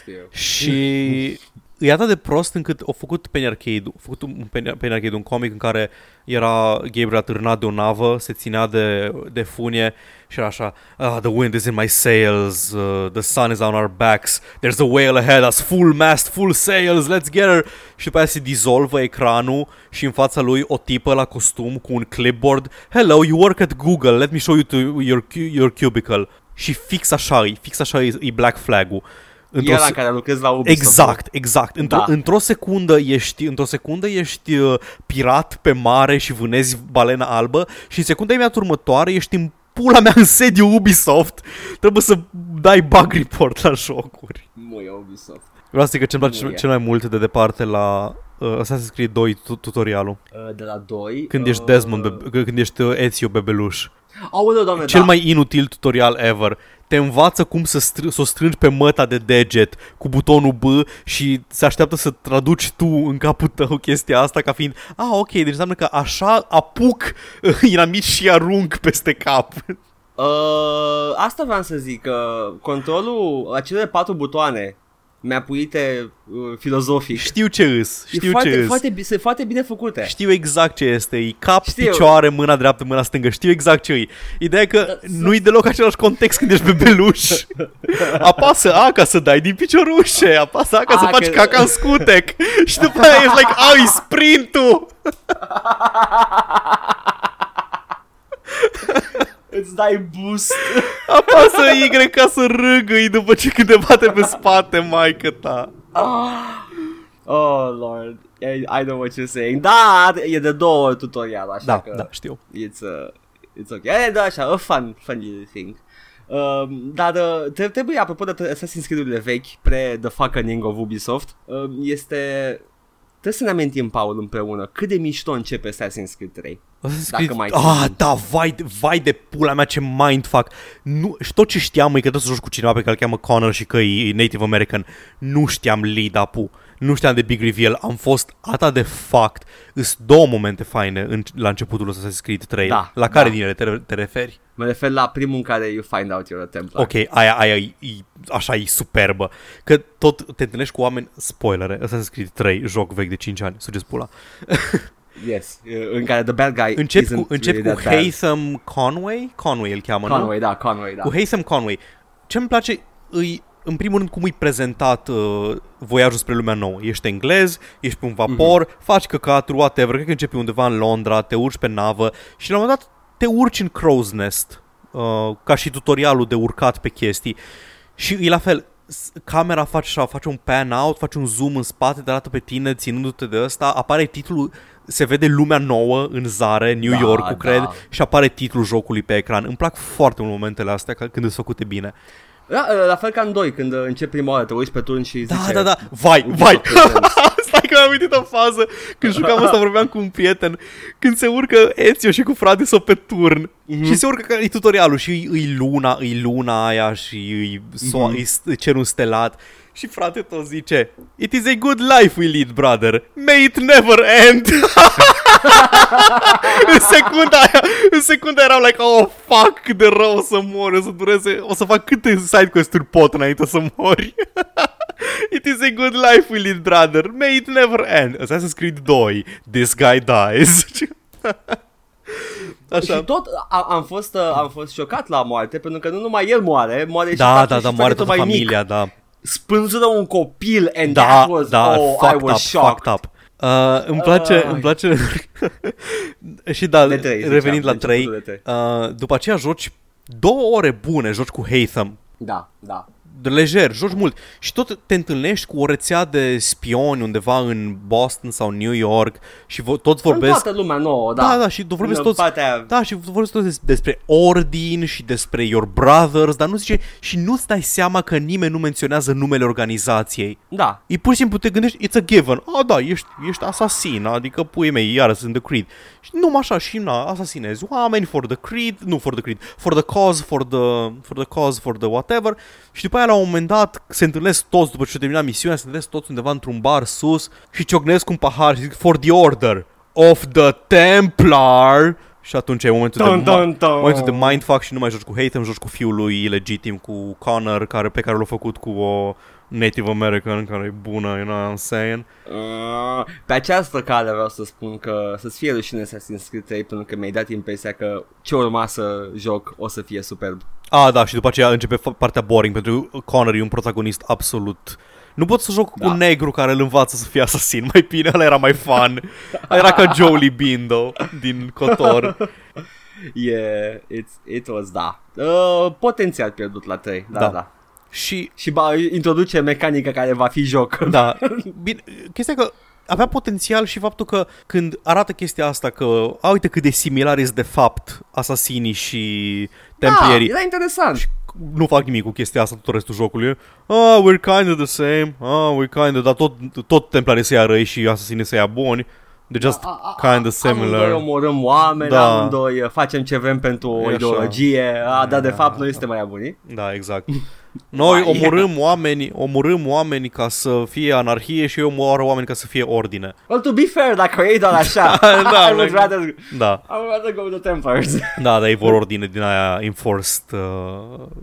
știu. Și e atât de prost încât au făcut Penny Arcade, au făcut un Penny Penny Arcade, un comic în care era Gabriel atârnat de o navă, se ținea de, de funie și era așa ah, The wind is in my sails, uh, the sun is on our backs, there's a whale ahead us, full mast, full sails, let's get her și după aia se dizolvă ecranul și în fața lui o tipă la costum cu un clipboard Hello, you work at Google, let me show you to your, cu- your cubicle și fix așa e, fix așa e, e Black Flag-ul. Într-o Era se- care lucrezi la Ubisoft. Exact, exact. Într-o, Da. într-o secundă ești, într-o secundă ești uh, pirat pe mare și vânezi balena albă și în secunda imediat următoare ești în pula mea în sediu Ubisoft. Trebuie să dai bug report la jocuri. Muie Ubisoft. Vreau să zic că ce-mi place Nu e. cel mai mult de departe la uh, Assassin's Creed 2 tu- tutorialul. Uh, de la 2. Când ești Desmond, be- când ești uh, Ezio bebeluș. Aoleu, doamne, Cel da. mai inutil tutorial ever. Te învață cum să, str- să o strângi pe măta de deget cu butonul B și se așteaptă să traduci tu în capul tău chestia asta ca fiind Ah, ok, deci înseamnă că așa apuc inamici și arunc peste cap. Uh, asta vreau să zic, că controlul, acele patru butoane mi-apuite uh, filozofic. Știu ce îs, E știu foarte, ce îs. foarte, bi- sunt foarte bine făcute. Știu exact ce este, e cap, Știu. picioare, mâna dreaptă, mâna stângă, știu exact ce e. Ideea e că Da, nu-i deloc același context când ești bebeluș. Apasă A ca să dai din piciorușe, apasă A ca A, să faci că- caca în scutec și după aia ești like, ai sprintul! Îți dai boost. Apasă Y ca să râgâi după ce când te bate pe spate, maică ta. oh, Lord. I, I know what you're saying. Da, e de două ori tutorial, așa Da, că da, știu. it's, uh, it's ok. E, da, așa, a fun, fun little thing. Um, dar uh, tre- trebuie, apropo de Assassin's Creed-urile vechi, pre The Fucking of Ubisoft, um, este... Trebuie să ne amintim, Paul, împreună, cât de mișto începe Assassin's Creed 3. Assassin's Dacă Creed- mai Ah, țin. da, vai, vai de pula mea ce mindfuck. Nu, și tot ce știam e că trebuie să joci cu cineva pe care îl cheamă Connor și că e Native American. Nu știam lead up nu știam de Big Reveal, am fost atât de fucked. Sunt două momente faine în, la începutul Assassin's Creed 3. Da, la care da. din ele te, te referi? Mă refer la primul în care you find out you're a Templar. Ok, aia, aia e, e, așa e superbă. Că tot te întâlnești cu oameni, spoilere, Assassin's Creed 3, joc vechi de 5 ani, sugeți pula. Yes, uh, în care the bad guy Încep isn't cu, încep really cu that bad. Haytham Conway? Conway îl cheamă, nu? Conway, da, Conway, da. Cu Haytham Conway. Ce îmi place îi, în primul rând cum e prezentat uh, voiajul spre lumea nouă. Ești englez, ești pe un vapor, mm-hmm. faci căcaturi, whatever, cred că începi undeva în Londra, te urci pe navă și la un moment dat te urci în Crow's Nest, uh, ca și tutorialul de urcat pe chestii. Și e la fel, s- camera face așa, face un pan out, face un zoom în spate, te arată pe tine ținându-te de ăsta, apare titlul, se vede lumea nouă în zare, New Da, York, da. cred, și apare titlul jocului pe ecran. Îmi plac foarte mult momentele astea ca- când sunt făcute bine. Da, uh, la fel ca în 2, când uh, începi prima oară, te uiți pe turn și Da, zice... da, da. Vai, Ubisoft vai. Presents. Stai că mi-am uitat o fază când jucam asta, vorbeam cu un prieten, când se urcă Ezio și cu frate sau pe turn Mhm. și se urcă că e tutorialul și îi, îi luna, îi luna aia și îi, so, Mhm. îi s- cerul stelat și frate tot zice It is a good life we lead, brother. May it never end. în secunda aia, în secunda eram like, oh, fuck, cât de rău o să mor, o să dureze, o să fac câte side quest-uri pot înainte să mori. It is a good life we lead, brother. May it never end. Assassin's Creed 2. This guy dies. Așa. Și tot a, am, fost, uh, am fost șocat la moarte, pentru că nu numai el moare, moare și Da, fratele da, și da, fratele moare tot toată mai mic. familia, da. Spânzură un copil and Da, that was, da, oh, I fucked was up, shocked. fucked up. Uh, îmi place, Ah. îmi place și da, De trei, ziceam, revenind la de 3, începutul de uh, după aceea joci două ore bune, joci cu Haytham, Da, da. De lejer, joci mult și tot te întâlnești cu o rețea de spioni undeva în Boston sau New York și vo- toți În vorbesc toată lumea nouă, da. Da, da, și vorbesc În toți partea- Da, și vorbesc toți des- despre ordin și despre your brothers, dar nu zice și nu-ți dai seama că nimeni nu menționează numele organizației. Da. E pur și simplu te gândești, it's a given. Ah, da, ești, ești asasin, adică pui mei, iară sunt The Creed. Și numai așa, și na, asasinezi oameni for the Creed, nu for the Creed, for the cause, for the, for the cause, for the whatever. Și după aia, la un moment dat, se întâlnesc toți, după ce au terminat misiunea, se întâlnesc toți undeva într-un bar sus și ciocnesc un pahar și zic, for the order of the Templar, Și atunci e momentul, Dun, de, dun, dun. momentul de mindfuck și nu mai joci cu Haytham, joci cu fiul lui ilegitim, cu Connor, care, pe care l-a făcut cu o Native American care e bună, you know what I'm saying? Uh, pe această cale vreau să spun că să-ți fie rușine Assassin's Creed 3 pentru că mi-ai dat impresia că ce urma să joc o să fie superb. Ah, da, și după aceea începe fa- partea boring, pentru că Connor e un protagonist absolut... Nu pot să joc Da. cu un negru care îl învață să fie asasin mai bine, ăla era mai fun. Era ca Jolie Bindo din Cotor. Yeah, it's, it was, da. Uh, potențial pierdut la 3, da, Da. da. Da. Și, Și ba, introduce mecanica care va fi joc. da, bine, chestia e că avea potențial și faptul că când arată chestia asta că, a, uite cât de similar este de fapt asasinii și templierii, Da, era interesant. nu fac nimic cu chestia asta tot restul jocului. Ah, we're kind of the same. Ah, we're kind of, dar tot, tot templarii să ia răi și asasinii să ia buni. They're just A- a- a- kind of Amândoi similar. omorâm oameni, Da. amândoi uh, facem ce vrem pentru o E așa. ideologie, a, dar de fapt noi suntem mai buni. Da, exact. Noi Mai- omorâm oameni, omorâm oameni ca să fie anarhie și eu omor oameni ca să fie ordine. Well, to be fair, dacă e doar așa, Da, I would like- rather, Da, I would rather go with the Templars. da, dar ei vor ordine din aia enforced uh,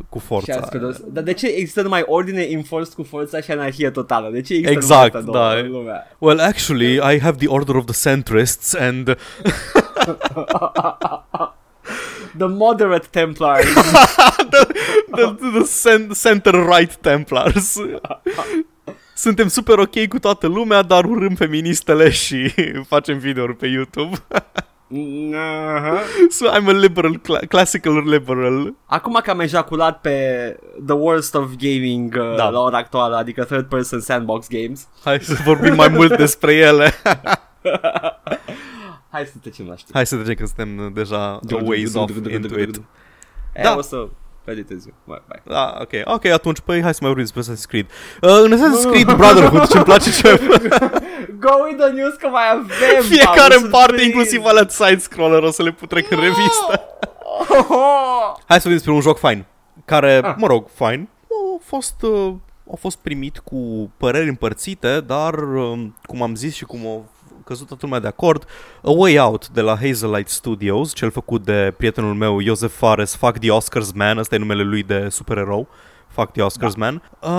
cu Și forța. ați scădut- Dar de ce există numai ordine enforced cu forța și anarhie totală? De ce există Exact, numai astea două da. în lumea? Well, actually, I have the order of the centrists and The moderate Templars. the, the cen- center-right Templars. Suntem super ok cu toată lumea, dar urâm feministele și facem videouri pe YouTube. uh-huh. so I'm a liberal, cla- classical liberal. Acum că am ejaculat pe The Worst of Gaming uh, Da. la ora actuală, adică Third Person Sandbox Games, Hai să vorbim mai mult despre ele. hai să trecem la știri. Hai să trecem că suntem deja a ways off into it. Da. Da. O să editez eu. Bye, bye. Da, ok, ok, atunci, păi hai să mai vorbim despre Assassin's Creed. Uh, în Assassin's Creed Brotherhood, ce-mi place ce Go with the news că mai avem fiecare Paul, în parte, surprise. inclusiv alea side-scroller, o să le putrec în revistă. Hai să vorbim despre un joc fain, care, Ah. mă rog, fain, a fost, uh, a fost primit cu păreri împărțite, dar, um, cum am zis și cum a căzut toată lumea de acord, A Way Out de la Hazelight Studios, cel făcut de prietenul meu, Joseph Fares, Fuck the Oscars Man, ăsta e numele lui de supererou, Fuck the Oscars Man, uh,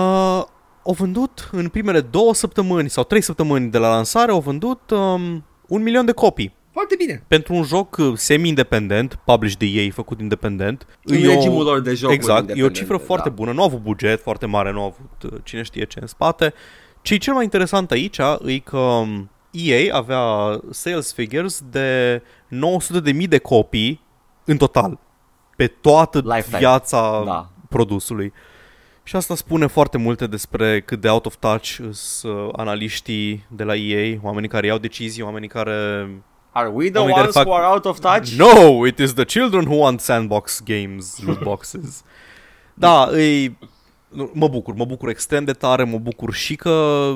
au vândut în primele două săptămâni sau trei săptămâni de la lansare, au vândut um, un milion de copii. Foarte bine. Pentru un joc uh, semi-independent, published de ei, făcut independent. În e o- regimul lor de jocuri Exact, e o independente, cifră foarte da. bună, nu au avut buget foarte mare, nu au avut uh, cine știe ce în spate. Ce e cel mai interesant aici e că um, EA avea sales figures de 900.000 de copii în total, pe toată Lifetime. viața Da. produsului. Și asta spune foarte multe despre cât de out of touch sunt uh, analiștii de la EA, oamenii care iau decizii, oamenii care... Are we the Oamenii care ones fac- who are out of touch? No, it is the children who want sandbox games, loot boxes. da, îi... nu, mă bucur, mă bucur extrem de tare, mă bucur și că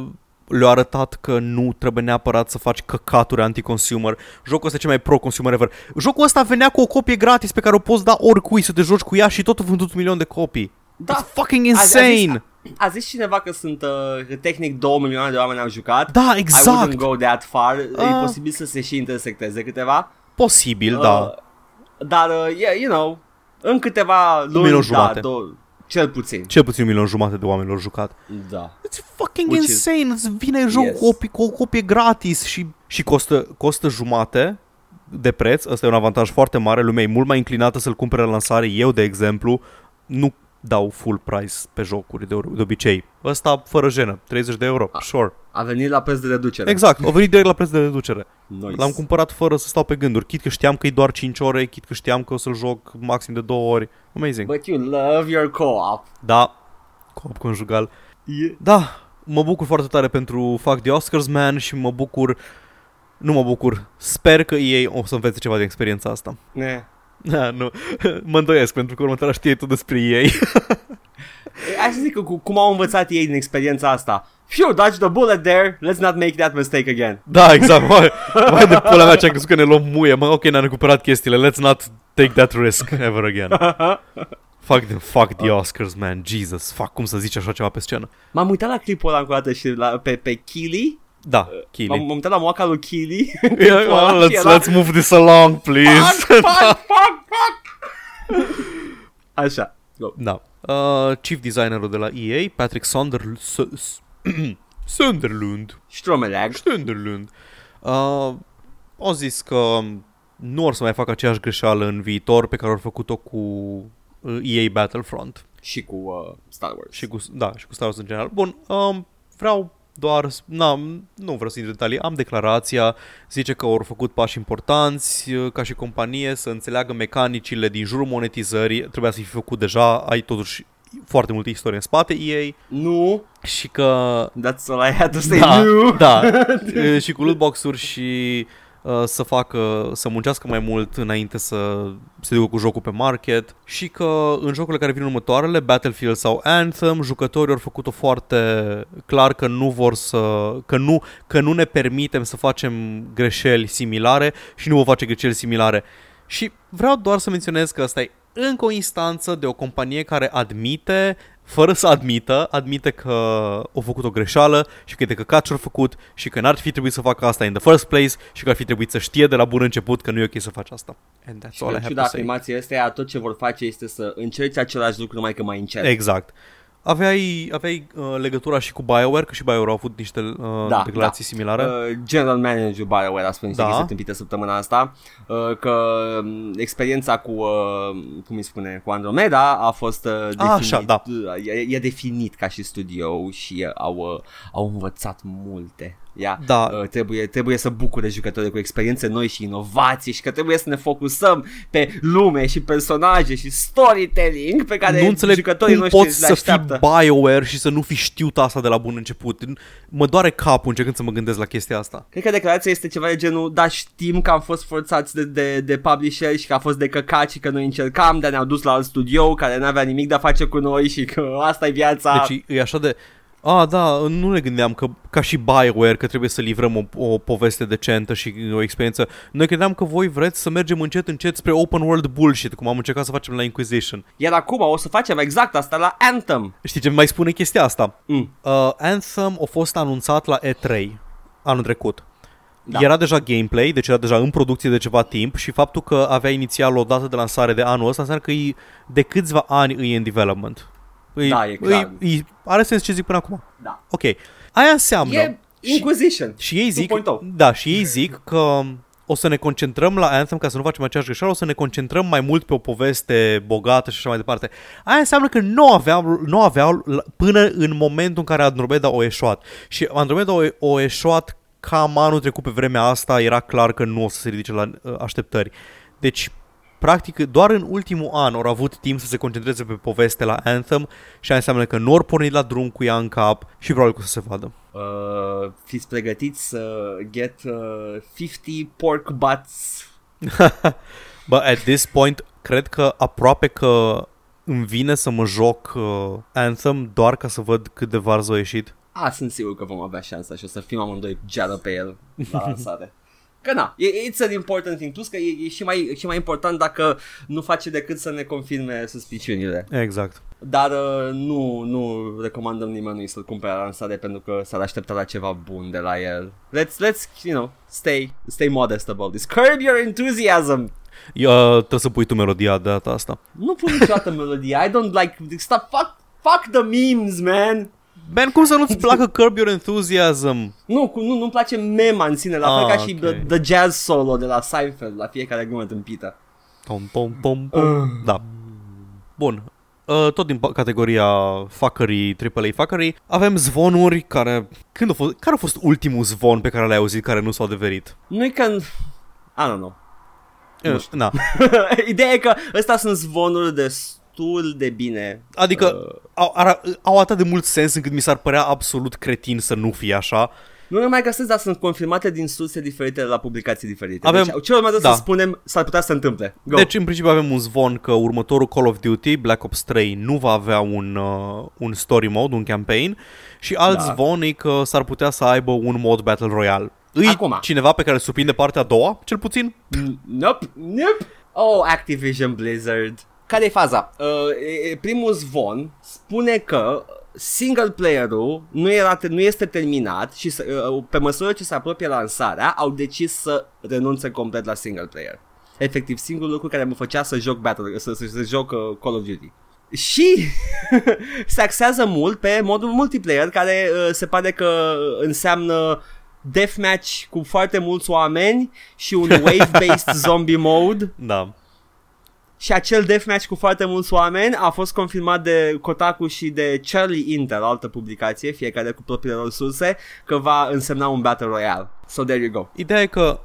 le-au arătat că nu trebuie neapărat să faci căcaturi anti-consumer. Jocul ăsta e cel mai pro-consumer ever. Jocul ăsta venea cu o copie gratis pe care o poți da oricui să te joci cu ea și tot a vândut un milion de copii. Da. It's fucking A- a zis- insane! A zis cineva că sunt, uh, că tehnic 2 milioane de oameni au jucat. Da, I exact! wouldn't go that far. E Ah. posibil să se și intersecteze câteva. Posibil, da. Uh, dar, uh, yeah, you know, în câteva luni, milion da, jumate. două, cel puțin. Cel puțin un milion jumate de oameni l-au jucat. Da. It's fucking Which is- insane, îți vine joc Yes. cu, o, cu o copie gratis și, și costă, costă jumate de preț. Asta e un avantaj foarte mare, lumea e mult mai înclinată să-l cumpere la lansare. Eu, de exemplu, nu dau full price pe jocuri de, de obicei. Ăsta fără jenă, 30 de euro, sure. A venit la preț de reducere. Exact, o venit direct la preț de reducere. Nice. L-am cumpărat fără să stau pe gânduri, chit că știam că e doar 5 ore, chit că știam că o să-l joc maxim de 2 ori. Amazing. But you love your co-op. Da, coop conjugal. Yeah. Da, mă bucur foarte tare pentru Fuck the Oscars Man și mă bucur, nu mă bucur, sper că ei o să învețe ceva din experiența asta. Ne. Da, nu, mă îndoiesc pentru că următoarea știe tot despre ei. Hai să zic că cu, cum au învățat ei din experiența asta. Phew, dodge the bullet there, let's not make that mistake again. da, exact, mai, mai de pula mea ce am crezut că ne luăm muie, mă, ok, ne-am recuperat chestiile, let's not take that risk ever again. Fuck the, fuck the Oscars, man, Jesus, fuck, cum să zici așa ceva pe scenă? M-am uitat la clipul ăla încă o dată și la, pe, pe Kili Da, M-am Kili. m-am uitat la moaca lui Kili. Yeah, well, let's, Era- let's move this along, please. Fuck, fuck, fuck, fuck. Așa. Go. Da. Uh, chief designerul de la EA, Patrick Sonder... S- S- Sunderlund. Stromelag. Sunderlund. Uh, au zis că nu or să mai facă aceeași greșeală în viitor pe care au făcut-o cu uh, EA Battlefront Și cu uh, Star Wars. și cu, da, și cu Star Wars în general. Bun, um, vreau doar, s- na, nu vreau să intru în detalii, am declarația, zice că au făcut pași importanți uh, ca și companie să înțeleagă mecanicile din jurul monetizării, trebuia să fi făcut deja, ai totuși foarte multă istorie în spate EA Nu. și că That's all I had to say. da, Nu. da. E, și cu lootbox-uri și uh, să facă, să muncească mai mult înainte să se ducă cu jocul pe market și că în jocurile care vin următoarele, Battlefield sau Anthem, jucătorii au făcut-o foarte clar că nu vor să, că nu, că nu ne permitem să facem greșeli similare și nu vom face greșeli similare. Și vreau doar să menționez că asta e încă o instanță de o companie care admite, fără să admită, admite că au făcut o greșeală și că e de căcat ce-au făcut și că n-ar fi trebuit să facă asta in the first place și că ar fi trebuit să știe de la bun început că nu e ok să faci asta. And that's Și all I în have ciuda to say. afirmației astea, tot ce vor face este să încerci același lucru numai că mai încet. Exact. Aveai, aveai uh, legătura și cu BioWare, că și BioWare au avut niște uh, Da, declarații similare. Uh, general manager BioWare a spus niște Da. chestii tâmpite săptămâna asta uh, că um, experiența cu, uh, cum îi spune, cu Andromeda a fost uh, definit, așa, da. uh, e, e definit ca și studio și uh, au, uh, au învățat multe. Ia, Da. uh, trebuie, trebuie să bucure jucătorii cu experiențe noi și inovații și că trebuie să ne focusăm pe lume și personaje și storytelling pe care nu înțeleg jucătorii cum noștri poți le să fii așteaptă. BioWare și să nu fi știut asta de la bun început. Mă doare capul încercând să mă gândesc la chestia asta. Cred că declarația este ceva de genul, da știm că am fost forțați de, de, de publisher și că a fost de căcat și că noi încercam, dar ne-au dus la alt studio care n-avea nimic de a face cu noi și că asta e viața. Deci e așa de... A, da, nu ne gândeam că, ca și BioWare, că trebuie să livrăm o, o poveste decentă și o experiență. Noi credeam că voi vreți să mergem încet, încet spre open world bullshit, cum am încercat să facem la Inquisition. Iar acum o să facem exact asta la Anthem. Știi ce mai spune chestia asta? Mm. Uh, Anthem a fost anunțat la E3 anul trecut. Da. Era deja gameplay, deci era deja în producție de ceva timp și faptul că avea inițial o dată de lansare de anul ăsta înseamnă că e de câțiva ani îi în development. Îi, Da, e clar. Îi, îi, are sens ce zic până acum. Da. Ok. Aia înseamnă... E Inquisition. Și ei zic, 2.0. da, și ei zic că o să ne concentrăm la Anthem ca să nu facem aceeași greșeală, o să ne concentrăm mai mult pe o poveste bogată și așa mai departe. Aia înseamnă că nu aveau, nu aveau la- până în momentul în care Andromeda o eșuat. Și Andromeda o, o eșuat cam anul trecut pe vremea asta, era clar că nu o să se ridice la uh, așteptări. Deci, practic, doar în ultimul an au avut timp să se concentreze pe poveste la Anthem și aia înseamnă că nu ori pornit la drum cu ea în cap și probabil că o să se vadă. Uh, fiți pregătiți să get uh, 50 pork butts. Bă, at this point, cred că aproape că îmi vine să mă joc uh, Anthem doar ca să văd cât de varză a ieșit. A, sunt sigur că vom avea șansa și o să fim amândoi geară pe el la lansare. Că na, e, it's an important thing. Plus că e, e și, mai, e și mai important dacă nu face decât să ne confirme suspiciunile. Exact. Dar uh, nu, nu recomandăm nimănui să-l cumpere la lansare pentru că s-ar aștepta la ceva bun de la el. Let's, let's, you know, stay, stay modest about this. Curb your enthusiasm! Uh, trebuie să pui tu melodia de data asta. Nu pun niciodată melodia. I don't like, stop, fuck, fuck the memes, man! Ben, cum să nu-ți placă Curb Your Enthusiasm? Nu, cu, nu, nu-mi place mema în sine, la fel Ah, ca și ok. the, the jazz solo de la Seinfeld, la fiecare glumă tâmpită. Tom, tom, tom, tom. Da. Bun. Uh, tot din pa- categoria fuckery, AAA fuckery, avem zvonuri care... Când a fost, care a fost ultimul zvon pe care l-ai auzit care nu s-a adeverit? Nu-i că... I don't know. Nu Uh, Na. Ideea e că ăsta sunt zvonuri destul de bine. Adică Uh, au, ar, au atât de mult sens încât mi s-ar părea absolut cretin să nu fie așa. nu le mai găsesc, dar sunt confirmate din surse diferite la publicații diferite. Avem- Deci, ce urmează da. să spunem s-ar putea să se întâmple. Go. Deci, în principiu, avem un zvon că următorul Call of Duty, Black Ops 3, nu va avea un, uh, un story mode, un campaign și alt Da. zvon e că s-ar putea să aibă un mod Battle Royale. Îi Acum. cineva pe care îl surprinde partea a doua, cel puțin? N- Nope, nope. Oh, Activision Blizzard. Care e faza? Uh, e- e- primul zvon spune că single player-ul nu, era, nu este terminat și uh, pe măsură ce se apropie lansarea au decis să renunțe complet la single player. Efectiv, singurul lucru care mă făcea să joc Battle, să, să, să joc uh, Call of Duty. Și se axează mult pe modul multiplayer care uh, se pare că înseamnă deathmatch cu foarte mulți oameni și un wave-based zombie mode. Da. Și acel deathmatch cu foarte mulți oameni a fost confirmat de Kotaku și de Charlie Intel, altă publicație, fiecare cu propriile lor surse, că va însemna un Battle Royale. So there you go. Ideea e că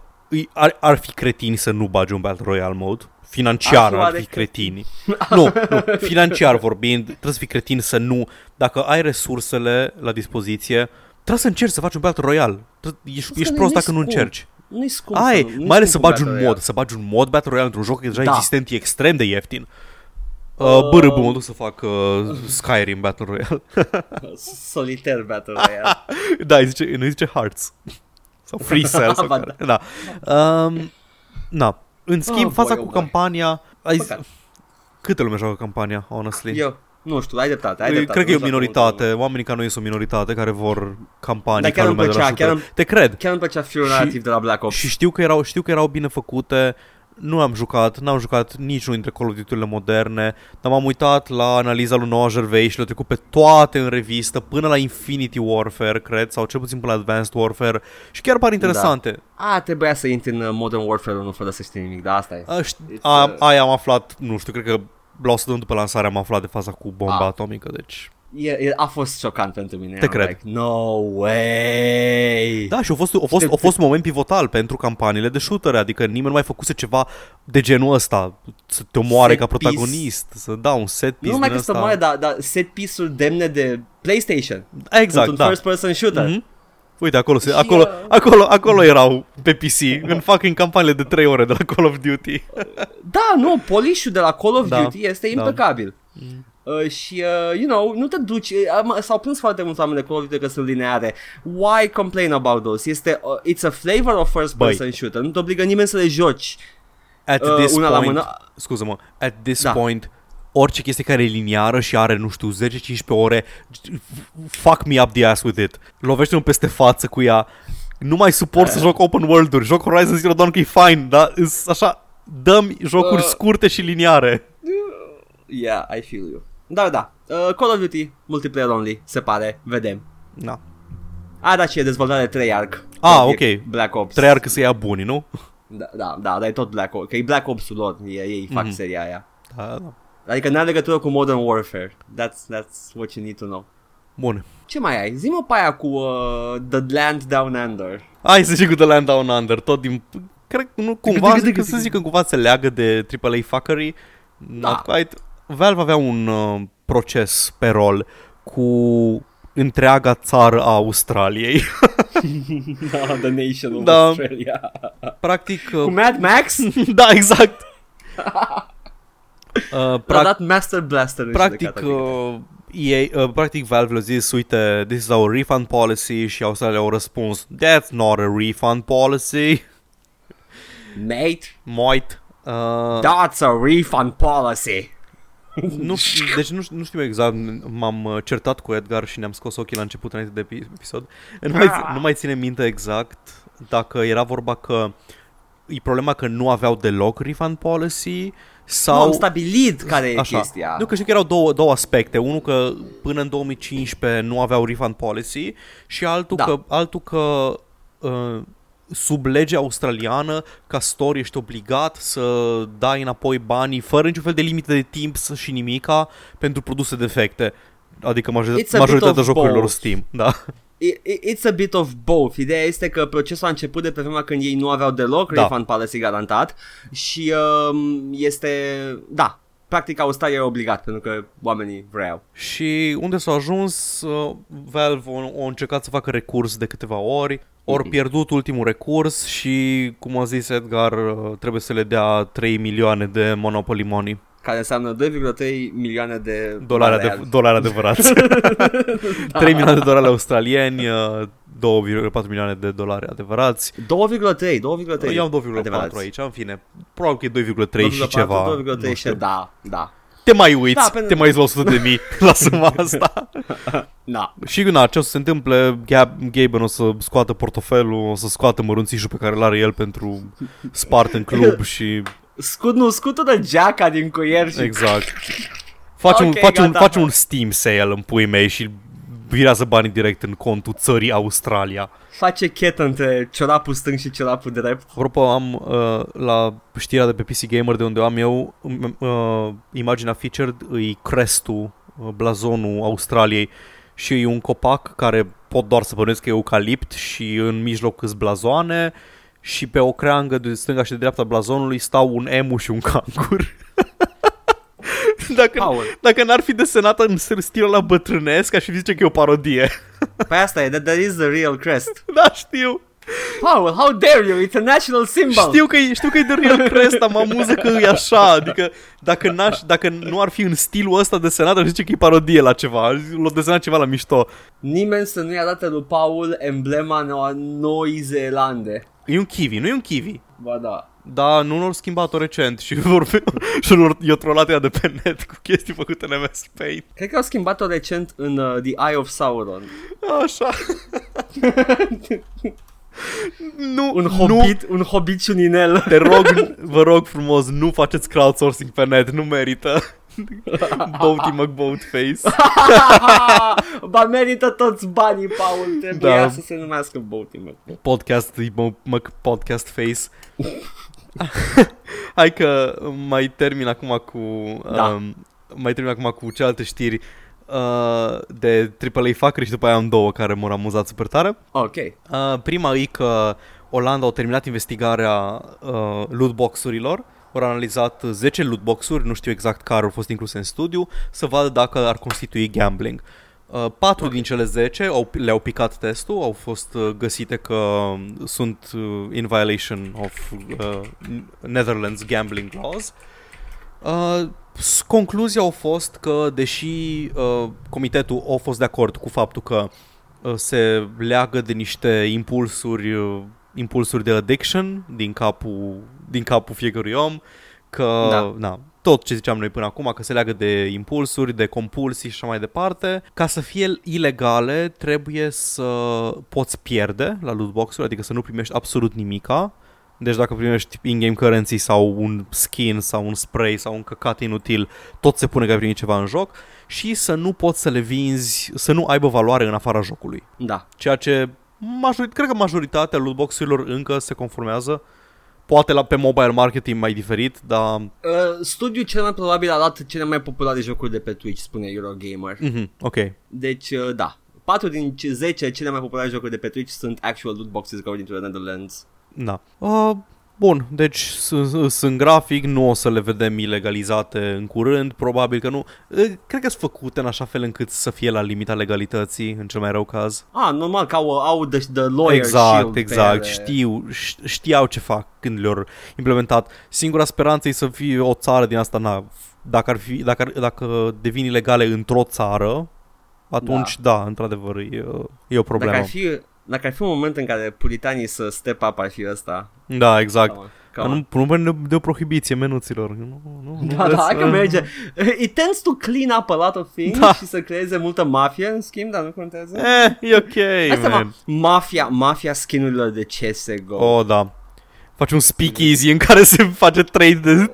ar, ar fi cretini să nu bagi un Battle Royale mode. Financiar ar, ar fi cretini. nu, nu, financiar vorbind, trebuie să fii cretin să nu... Dacă ai resursele la dispoziție, trebuie să încerci să faci un Battle Royale. Ești, ești prost dacă nu încerci. Nu-i scump. Ai, nu mai ales să bagi un mod, Royale. să bagi un mod Battle Royale într-un joc deja da. existent, e extrem de ieftin. Uh, uh, bără, mă duc să fac uh, Skyrim Battle Royale. Solitaire Battle Royale. da, îi zice, nu zice Hearts. Sau Free Cell. sau care. Da. Um, na. În schimb, oh, fața boy, cu oh campania... Ai zi... Câte lume joacă campania, honestly? Eu. Nu știu, ai dreptate, ai dreptate. Cred că e o minoritate, oamenii ca noi sunt o minoritate care vor campanii ca lumea plăcea, de la chiar Te cred. Chiar îmi plăcea firul narrativ de la Black Ops. Și știu că erau, știu că erau bine făcute, nu am jucat, n-am jucat niciunul dintre Call of Duty-urile moderne, dar m-am uitat la analiza lui Noah Gervais și le-a trecut pe toate în revistă, până la Infinity Warfare, cred, sau cel puțin până la Advanced Warfare și chiar par interesante. Da. A, trebuia să intri în uh, Modern Warfare nu fără să știi nimic, da, asta e. A, ști, a, uh... aia am aflat, nu știu, cred că la o după lansare am aflat de faza cu bomba a. atomică, deci e, e, a fost șocant pentru mine. Te cred. Like, no way! Da, și a fost, a, fost, a fost un moment pivotal pentru campaniile de shooter, adică nimeni nu mai făcuse ceva de genul ăsta, să te omoare set ca protagonist, piece. să da un set piece Nu numai că să omoare, dar, dar set piece-uri demne de PlayStation. Exact, un da. first person shooter. Mm-hmm. Uite, acolo, se, acolo, uh... acolo, acolo erau pe PC, în fucking campaniile de 3 ore de la Call of Duty. da, nu, polish de la Call of da, Duty este da. impecabil. Mm. Uh, și, uh, you know, nu te duci, uh, s-au plâns foarte mulți oameni de Call of Duty că sunt lineare. Why complain about those? Este, uh, it's a flavor of first person Băi. shooter, nu te obligă nimeni să le joci. At uh, this una point, la mână. scuză-mă, at this da. point, orice chestie care e liniară și are, nu știu, 10-15 ore, fuck me up the ass with it. Lovește-mă peste față cu ea. Nu mai suport uh. să joc open world-uri. Joc Horizon Zero Dawn că e fine, dar așa, dăm jocuri uh. scurte și liniare. Yeah, I feel you. Da, da. Uh, Call of Duty, multiplayer only, se pare. Vedem. Da. A, da, și e dezvoltare Treyarch. Ah, ok. Black Ops. Treyarch să ia buni, nu? Da, da, da, dar e tot Black Ops. Că e Black Ops-ul lor, ei, ei fac mm-hmm. seria aia. Da, da. Adică n-are legătură cu Modern Warfare. That's, that's what you need to know. Bun. Ce mai ai? Zi-mă pe aia cu uh, The Land Down Under. Hai să zic cu The Land Down Under, tot din... Cred că nu cumva, că să zic că cumva se leagă de AAA fuckery. Da. Not quite. Valve avea un uh, proces pe rol cu întreaga țară a Australiei. da, the nation of da, Australia. Practic... Uh, cu Mad Max? da, exact. uh, prac- dat Master Blaster Practic, uh, ei, uh, practic Valve le-a zis, uite, this is our refund policy și Australia au răspuns, that's not a refund policy. Mate. Mate. Uh, that's a refund policy nu, deci nu, nu știu exact, m-am uh, certat cu Edgar și ne-am scos ochii la început înainte de episod. Nu mai, nu mai ține minte exact dacă era vorba că e problema că nu aveau deloc refund policy sau... Nu, am stabilit care e Așa. chestia. Nu, că știu că erau două, două aspecte. Unul că până în 2015 nu aveau refund policy și altul da. că, altul că uh, sub legea australiană, ca store ești obligat să dai înapoi banii fără niciun fel de limite de timp și nimica pentru produse defecte. Adică majoritatea, majoritatea jocurilor both. Steam, da. It's a bit of both. Ideea este că procesul a început de pe vremea când ei nu aveau deloc da. refund policy garantat și um, este, da, practic Australia e obligat pentru că oamenii vreau. Și unde s-a ajuns, uh, Valve a, a încercat să facă recurs de câteva ori, ori pierdut ultimul recurs și, cum a zis Edgar, uh, trebuie să le dea 3 milioane de Monopoly Money. Care înseamnă 2,3 milioane de dolari, de, dolari adevărați. da. 3 milioane de dolari australieni, 2,4 uh, milioane de dolari adevărați. 2,3, 2,3. Eu am 2,4 aici, în fine. Probabil că e 2,3 și ceva. 2,3 și da, da. te mai uiți, Da, pentru- te mai uiți la 100 de mii, lasă-mă asta. Na. Și na, ce o să se întâmple, Gab- Gaben o să scoată portofelul, o să scoată mărunțișul pe care îl are el pentru spart în club și Scut, nu, scutul de geaca din cuier și... exact. Facem, Ok, okay, facem, gata. facem un Steam sale în pui mei și virează banii direct în contul țării Australia. Face chet între ciorapul stâng și ciorapul drept. Apropo, am uh, la știrea de pe PC Gamer de unde o am eu, um, uh, imaginea featured îi crestul, uh, blazonul Australiei și e un copac care pot doar să bănuiesc că e eucalipt și în mijloc îs blazoane și pe o creangă de stânga și de dreapta blazonului stau un emu și un cangur. dacă, Paul. dacă n-ar fi desenată în stilul la bătrânesc, aș fi zice că e o parodie. Păi asta e, that, that is the real crest. da, știu. Paul, how dare you? It's a national symbol. Știu că, e, știu că e de real crest, dar mă amuză că e așa, adică dacă, n-aș, dacă nu ar fi în stilul ăsta desenat, ar zice că e parodie la ceva, l-a desenat ceva la mișto. Nimeni să nu-i arate lui Paul emblema Noua Noi Zeelande. E un kiwi, nu e un kiwi. Ba da. Da, nu l-au schimbat-o recent și vorbe, și l-au i-au trollat ea de pe net cu chestii făcute în MS Paint. Cred că au schimbat-o recent în uh, The Eye of Sauron. Așa. nu, Un nu, hobbit, un hobbit și un inel. te rog, vă rog frumos, nu faceți crowdsourcing pe net, nu merită. Boaty McBoatface. ba merită toți banii, Paul. Trebuia Da. să se numească Boaty Mc. podcast, mă, mă, podcast face. Hai că mai termin acum cu Da. um, mai termin acum cu celelalte știri uh, de AAA fuckeri și după aia am două care m-au amuzat super tare. Ok. Uh, prima e că Olanda au terminat investigarea uh, lootbox-urilor au analizat 10 lootbox-uri, nu știu exact care au fost incluse în studiu, să vadă dacă ar constitui gambling. Uh, patru okay. din cele 10 au, le-au picat testul, au fost uh, găsite că um, sunt uh, in violation of uh, Netherlands gambling laws. Uh, s- concluzia a fost că, deși uh, comitetul a fost de acord cu faptul că uh, se leagă de niște impulsuri, uh, impulsuri de addiction din capul, din capul fiecărui om, că Da. na, tot ce ziceam noi până acum, că se leagă de impulsuri, de compulsii și așa mai departe. Ca să fie ilegale, trebuie să poți pierde la lootbox-uri, adică să nu primești absolut nimica. Deci dacă primești in-game currency sau un skin sau un spray sau un căcat inutil, tot se pune că ai primit ceva în joc și să nu poți să le vinzi, să nu aibă valoare în afara jocului. Da. Ceea ce majorit, cred că majoritatea lootbox-urilor încă se conformează. Poate la pe mobile marketing mai diferit, dar... Uh, studiul cel mai probabil a dat cele mai populare jocuri de pe Twitch, spune Eurogamer. Mm-hmm, ok. Deci, uh, da. 4 din ce- 10 cele mai populare jocuri de pe Twitch sunt actual loot boxes going to the Netherlands. Da. Uh, bun, deci s- sunt grafic, nu o să le vedem ilegalizate în curând, probabil că nu. Uh, Cred că sunt făcute în așa fel încât să fie la limita legalității, în cel mai rău caz. Ah, normal că au, au the, the lawyer exact, shield pe exact. ele. Știu, ș- știau ce fac când le-au implementat. Singura speranță e să fie o țară din asta, na, dacă, ar fi, dacă, ar, dacă devin ilegale într-o țară, atunci da, da într-adevăr, e, e o problemă. Dacă ar, fi, dacă ar fi un moment în care puritanii să step up ar fi ăsta. Da, exact. Come on, Dar come on. nu, nu vorbim de, de o prohibiție menuților. Nu, nu, nu Da, da, vreți hai că să- merge. It tends to clean up a lot of things Da. și să creeze multă mafie, în schimb, dar nu contează. Eh, e ok, Asta man. mă, mafia, mafia skinurilor de CSGO. Oh, da. Faci un speakeasy în care se face trade de...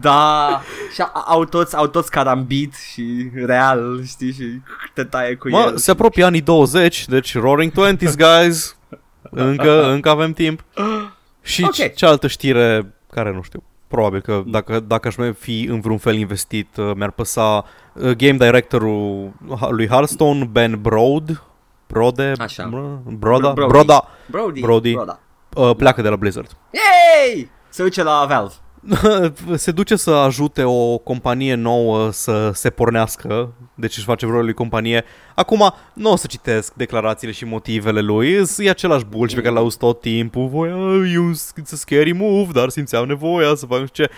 Da, și a- au toți, au toți carambit și real, știi, și te taie cu Mă, el. se apropie anii 20, deci roaring 20s, guys. Încă, încă avem timp. Și Ok. okay. cealaltă știre, care nu știu, probabil că dacă, dacă aș mai fi în vreun fel investit, uh, mi-ar păsa uh, game directorul lui Hearthstone, Ben Brode, Brode, Așa. Bro- Broda, Brody. Broda, Brody, Brody. Broda. Uh, pleacă de la Blizzard. Yay! Se duce la Valve. se duce să ajute o companie nouă să se pornească, deci își face vreo lui companie. Acum, nu o să citesc declarațiile și motivele lui, e același bullshit pe care l-auzi tot timpul. Voia, e un it's a scary move, dar simțeam nevoia să fac nu știu ce.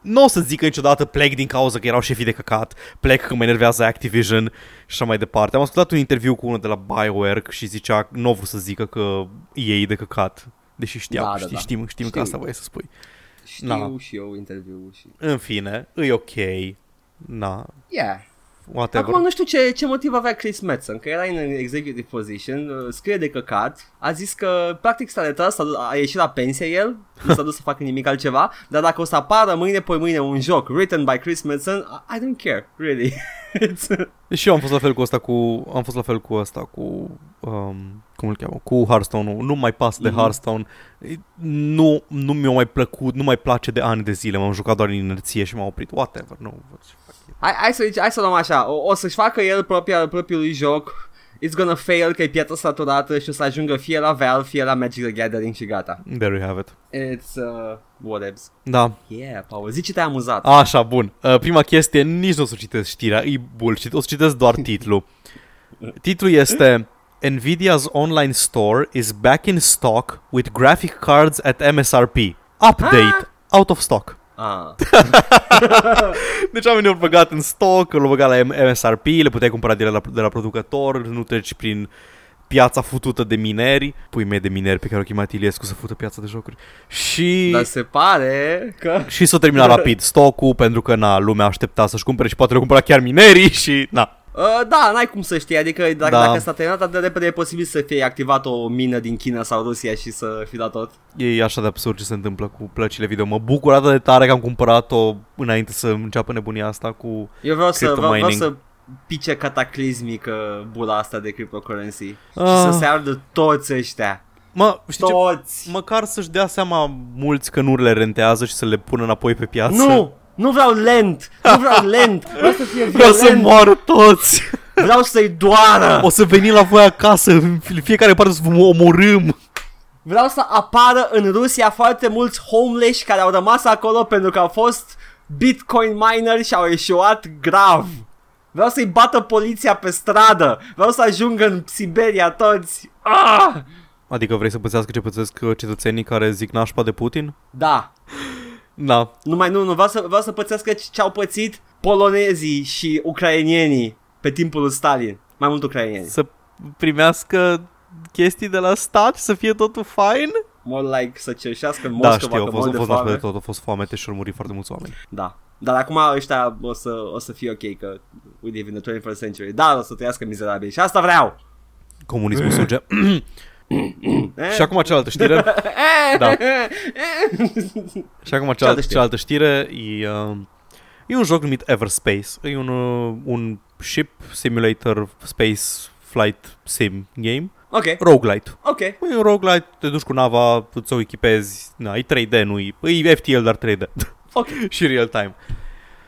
Nu o să zică niciodată plec din cauza că erau șefii de căcat, plec că mă enervează Activision și așa mai departe. Am ascultat un interviu cu unul de la BioWare și zicea, nu a vrut să zică că ei de căcat, deși știau, Da, da, știi, da. știm, știm că Știu. asta voiai să spui. Știu Na. și eu interviul și... În fine, e ok. na, Yeah. whatever. Acum nu știu ce, ce motiv avea Chris Metzen, că era în executive position, uh, scrie de căcat, a zis că practic s-a retras, s-a, dus- a ieșit la pensie el, nu s-a dus să facă nimic altceva, dar dacă o să apară mâine pe mâine un joc written by Chris Metzen, I I don't care, really. It's, Și eu am fost la fel cu asta cu am fost la fel cu asta cu um, cum îl cheamă, cu Hearthstone-ul. Nu mai pas de Mhm. Hearthstone. Nu nu mi-a mai plăcut, nu mai place de ani de zile. M-am jucat doar în inerție și m-am oprit. Whatever, nu. hai, hai, să, hai să luăm așa, o, o să-și facă el propria, propriului joc, it's gonna fail că e piatră saturată și o să ajungă fie la Valve, fie la Magic the Gathering și gata. There you have it. It's, uh, whatevs. Da. Yeah, Paul, zici ce te-ai amuzat. Așa, bun. Uh, prima chestie, nici nu o să citesc știrea, e bullshit. O să citesc doar titlul. Titlul este Nvidia's online store is back in stock with graphic cards at MSRP. Update. Out of stock. Ah. Deci oamenii au băgat în stoc, l-au băgat la M- MSRP, le puteai cumpăra direct la, de la producător, nu treci prin piața futută de mineri, pui mei de mineri pe care o chema Iliescu să fută piața de jocuri. Și, Dar se pare că... și s-a terminat rapid stocul pentru că na, lumea aștepta să-și cumpere și poate le cumpăra chiar minerii și na. Uh, da, n-ai cum să știi, adică dacă, Da. dacă s-a terminat atât de repede e posibil să fie activat o mină din China sau Rusia și să fi dat tot. E așa de absurd ce se întâmplă cu plăcile video. Mă bucur atât de tare că am cumpărat-o înainte să înceapă nebunia asta cu... Eu vreau să, Crypto vreau, vreau mining. să pice cataclismică bula asta de cryptocurrency și Ah. să se ardă toți ăștia. Mă, știi ce? Toți! Măcar să-și dea seama mulți că nu le rentează și să le pună înapoi pe piață. Nu! Nu vreau lent! Nu vreau lent! Vreau să fie Vreau să violent! moară toți! Vreau să-i doară! O să venim la voi acasă, în fiecare parte să vă omorâm! Vreau să apară în Rusia foarte mulți homeless care au rămas acolo pentru că au fost bitcoin mineri și au eșuat grav. Vreau să-i bată poliția pe stradă. Vreau să ajungă în Siberia toți. Ah! Adică vrei să pățească ce pățesc uh, cetățenii care zic nașpa de Putin? Da. Da. Nu mai nu, nu. Vreau să, vreau să pățească ce au pățit polonezii și ucrainienii pe timpul lui Stalin. Mai mult ucrainieni. Să primească chestii de la stat și să fie totul fine? More like să cerșească în Da, Moscova știu, a că fost, mor a de fost nașpa de foame. tot, a fost foamete și au murit foarte mulți oameni. Da. Dar acum ăștia o să, o să fie ok că we live in the 21st century. Da, o să trăiască mizerabil. Și asta vreau. Comunismul suge. Eh? și acum cealaltă știre. Da. Și acum cealaltă, știre? cealaltă știre e, uh, e un joc numit Everspace. E un, uh, un ship simulator space flight sim game. Ok, Roguelite. ok. E un roguelite, te duci cu nava, îți o echipezi, na, e 3D, nu e, e FTL, dar 3D. Ok. și real time.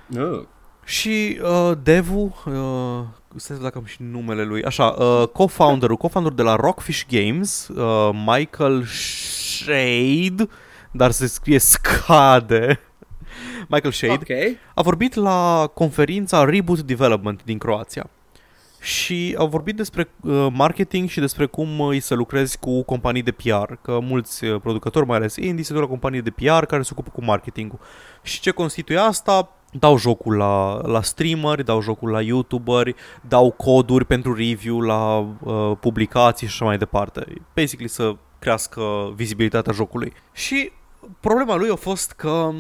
No. Și uh, devul, uh, stai să dacă am și numele lui, așa, uh, co-founderul, co-founderul de la Rockfish Games, uh, Michael Shade, dar se scrie Scade, Michael Shade, Ok. a vorbit la conferința Reboot Development din Croația. Și au vorbit despre uh, marketing și despre cum uh, îi să lucrezi cu companii de PR, că mulți uh, producători, mai ales indie, se duc la companii de PR care se ocupă cu marketingul. Și ce constituie asta? Dau jocul la, la streameri, dau jocul la youtuberi, dau coduri pentru review la uh, publicații și așa mai departe. Basically să crească vizibilitatea jocului. Și problema lui a fost că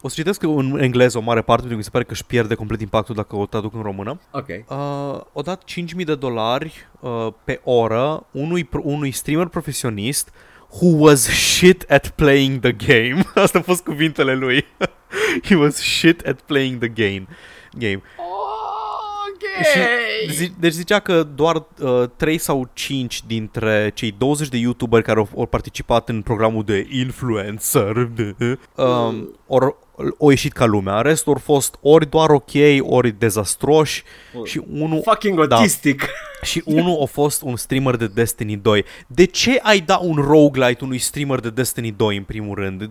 o să citesc în engleză o mare parte, pentru că mi se pare că își pierde complet impactul dacă o traduc în română. Ok. Uh, o dat 5.000 de dolari uh, pe oră unui, pro- unui streamer profesionist who was shit at playing the game. Asta a fost cuvintele lui. He was shit at playing the game. game. Ok. Și zi, deci zicea că doar uh, 3 sau 5 dintre cei 20 de youtuberi care au, au participat în programul de influencer um, or, au ieșit ca lumea. Restul au fost ori doar ok, ori dezastroși și unul Fucking Da. autistic. și unul a fost un streamer de Destiny 2. De ce ai da un roguelite unui streamer de Destiny 2 în primul rând?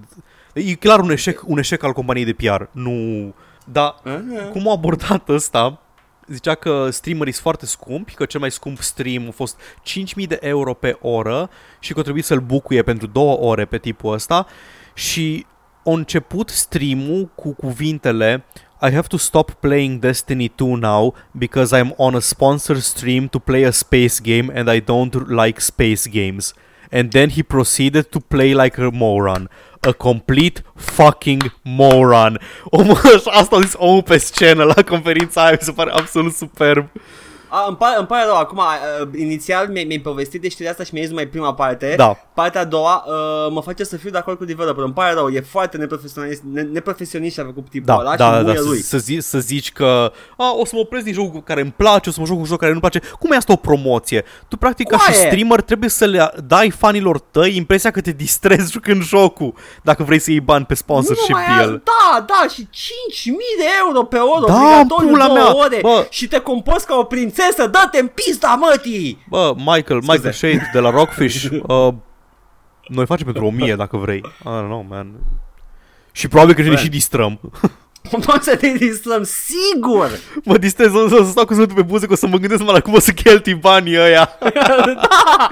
E clar un eșec, un eșec al companiei de PR. Nu... Dar Aha. cum a abordat ăsta? Zicea că streamerii sunt foarte scumpi, că cel mai scump stream a fost 5.000 de euro pe oră și că trebuie să-l bucuie pentru două ore pe tipul ăsta și a început streamul cu cuvintele I have to stop playing Destiny 2 now because I'm on a sponsor stream to play a space game and I don't like space games. And then he proceeded to play like a moron. a complete fucking moron. Omul, asta a zis omul pe scenă la conferința aia, mi se pare absolut superb. A, îmi, pare, îmi pare rău, acum, uh, inițial mi-ai, mi povestit de știrea asta și mi-ai zis mai prima parte. Da. Partea a doua uh, mă face să fiu de acord cu developer. Îmi pare rău, e foarte neprofesionist, ne, neprofesionist și a făcut tipul Da, ăla da, și da, muie să, lui. să, zi, să zici că a, o să mă opresc din jocul care îmi place, o să mă joc un joc care nu-mi place. Cum e asta o promoție? Tu practic ca și Coaie! streamer trebuie să le dai fanilor tăi impresia că te distrezi jucând jocul dacă vrei să iei bani pe Nu sponsorship numai pe aia, el. Da, da, și 5.000 de euro pe oră, Da, obligatoriu pula două mea, ore bă. și te comporți ca o prințesă, dă-te în pista, mătii! Bă, Michael, Michael Shade de la Rockfish, uh, noi facem pentru 1000 dacă vrei. I don't know, man. Și probabil că ne Man. și distrăm. Poți să te distrăm, sigur! mă distrez, o să, o să stau cu zâmbetul pe buze, că o să mă gândesc numai la cum o să cheltui banii ăia. da!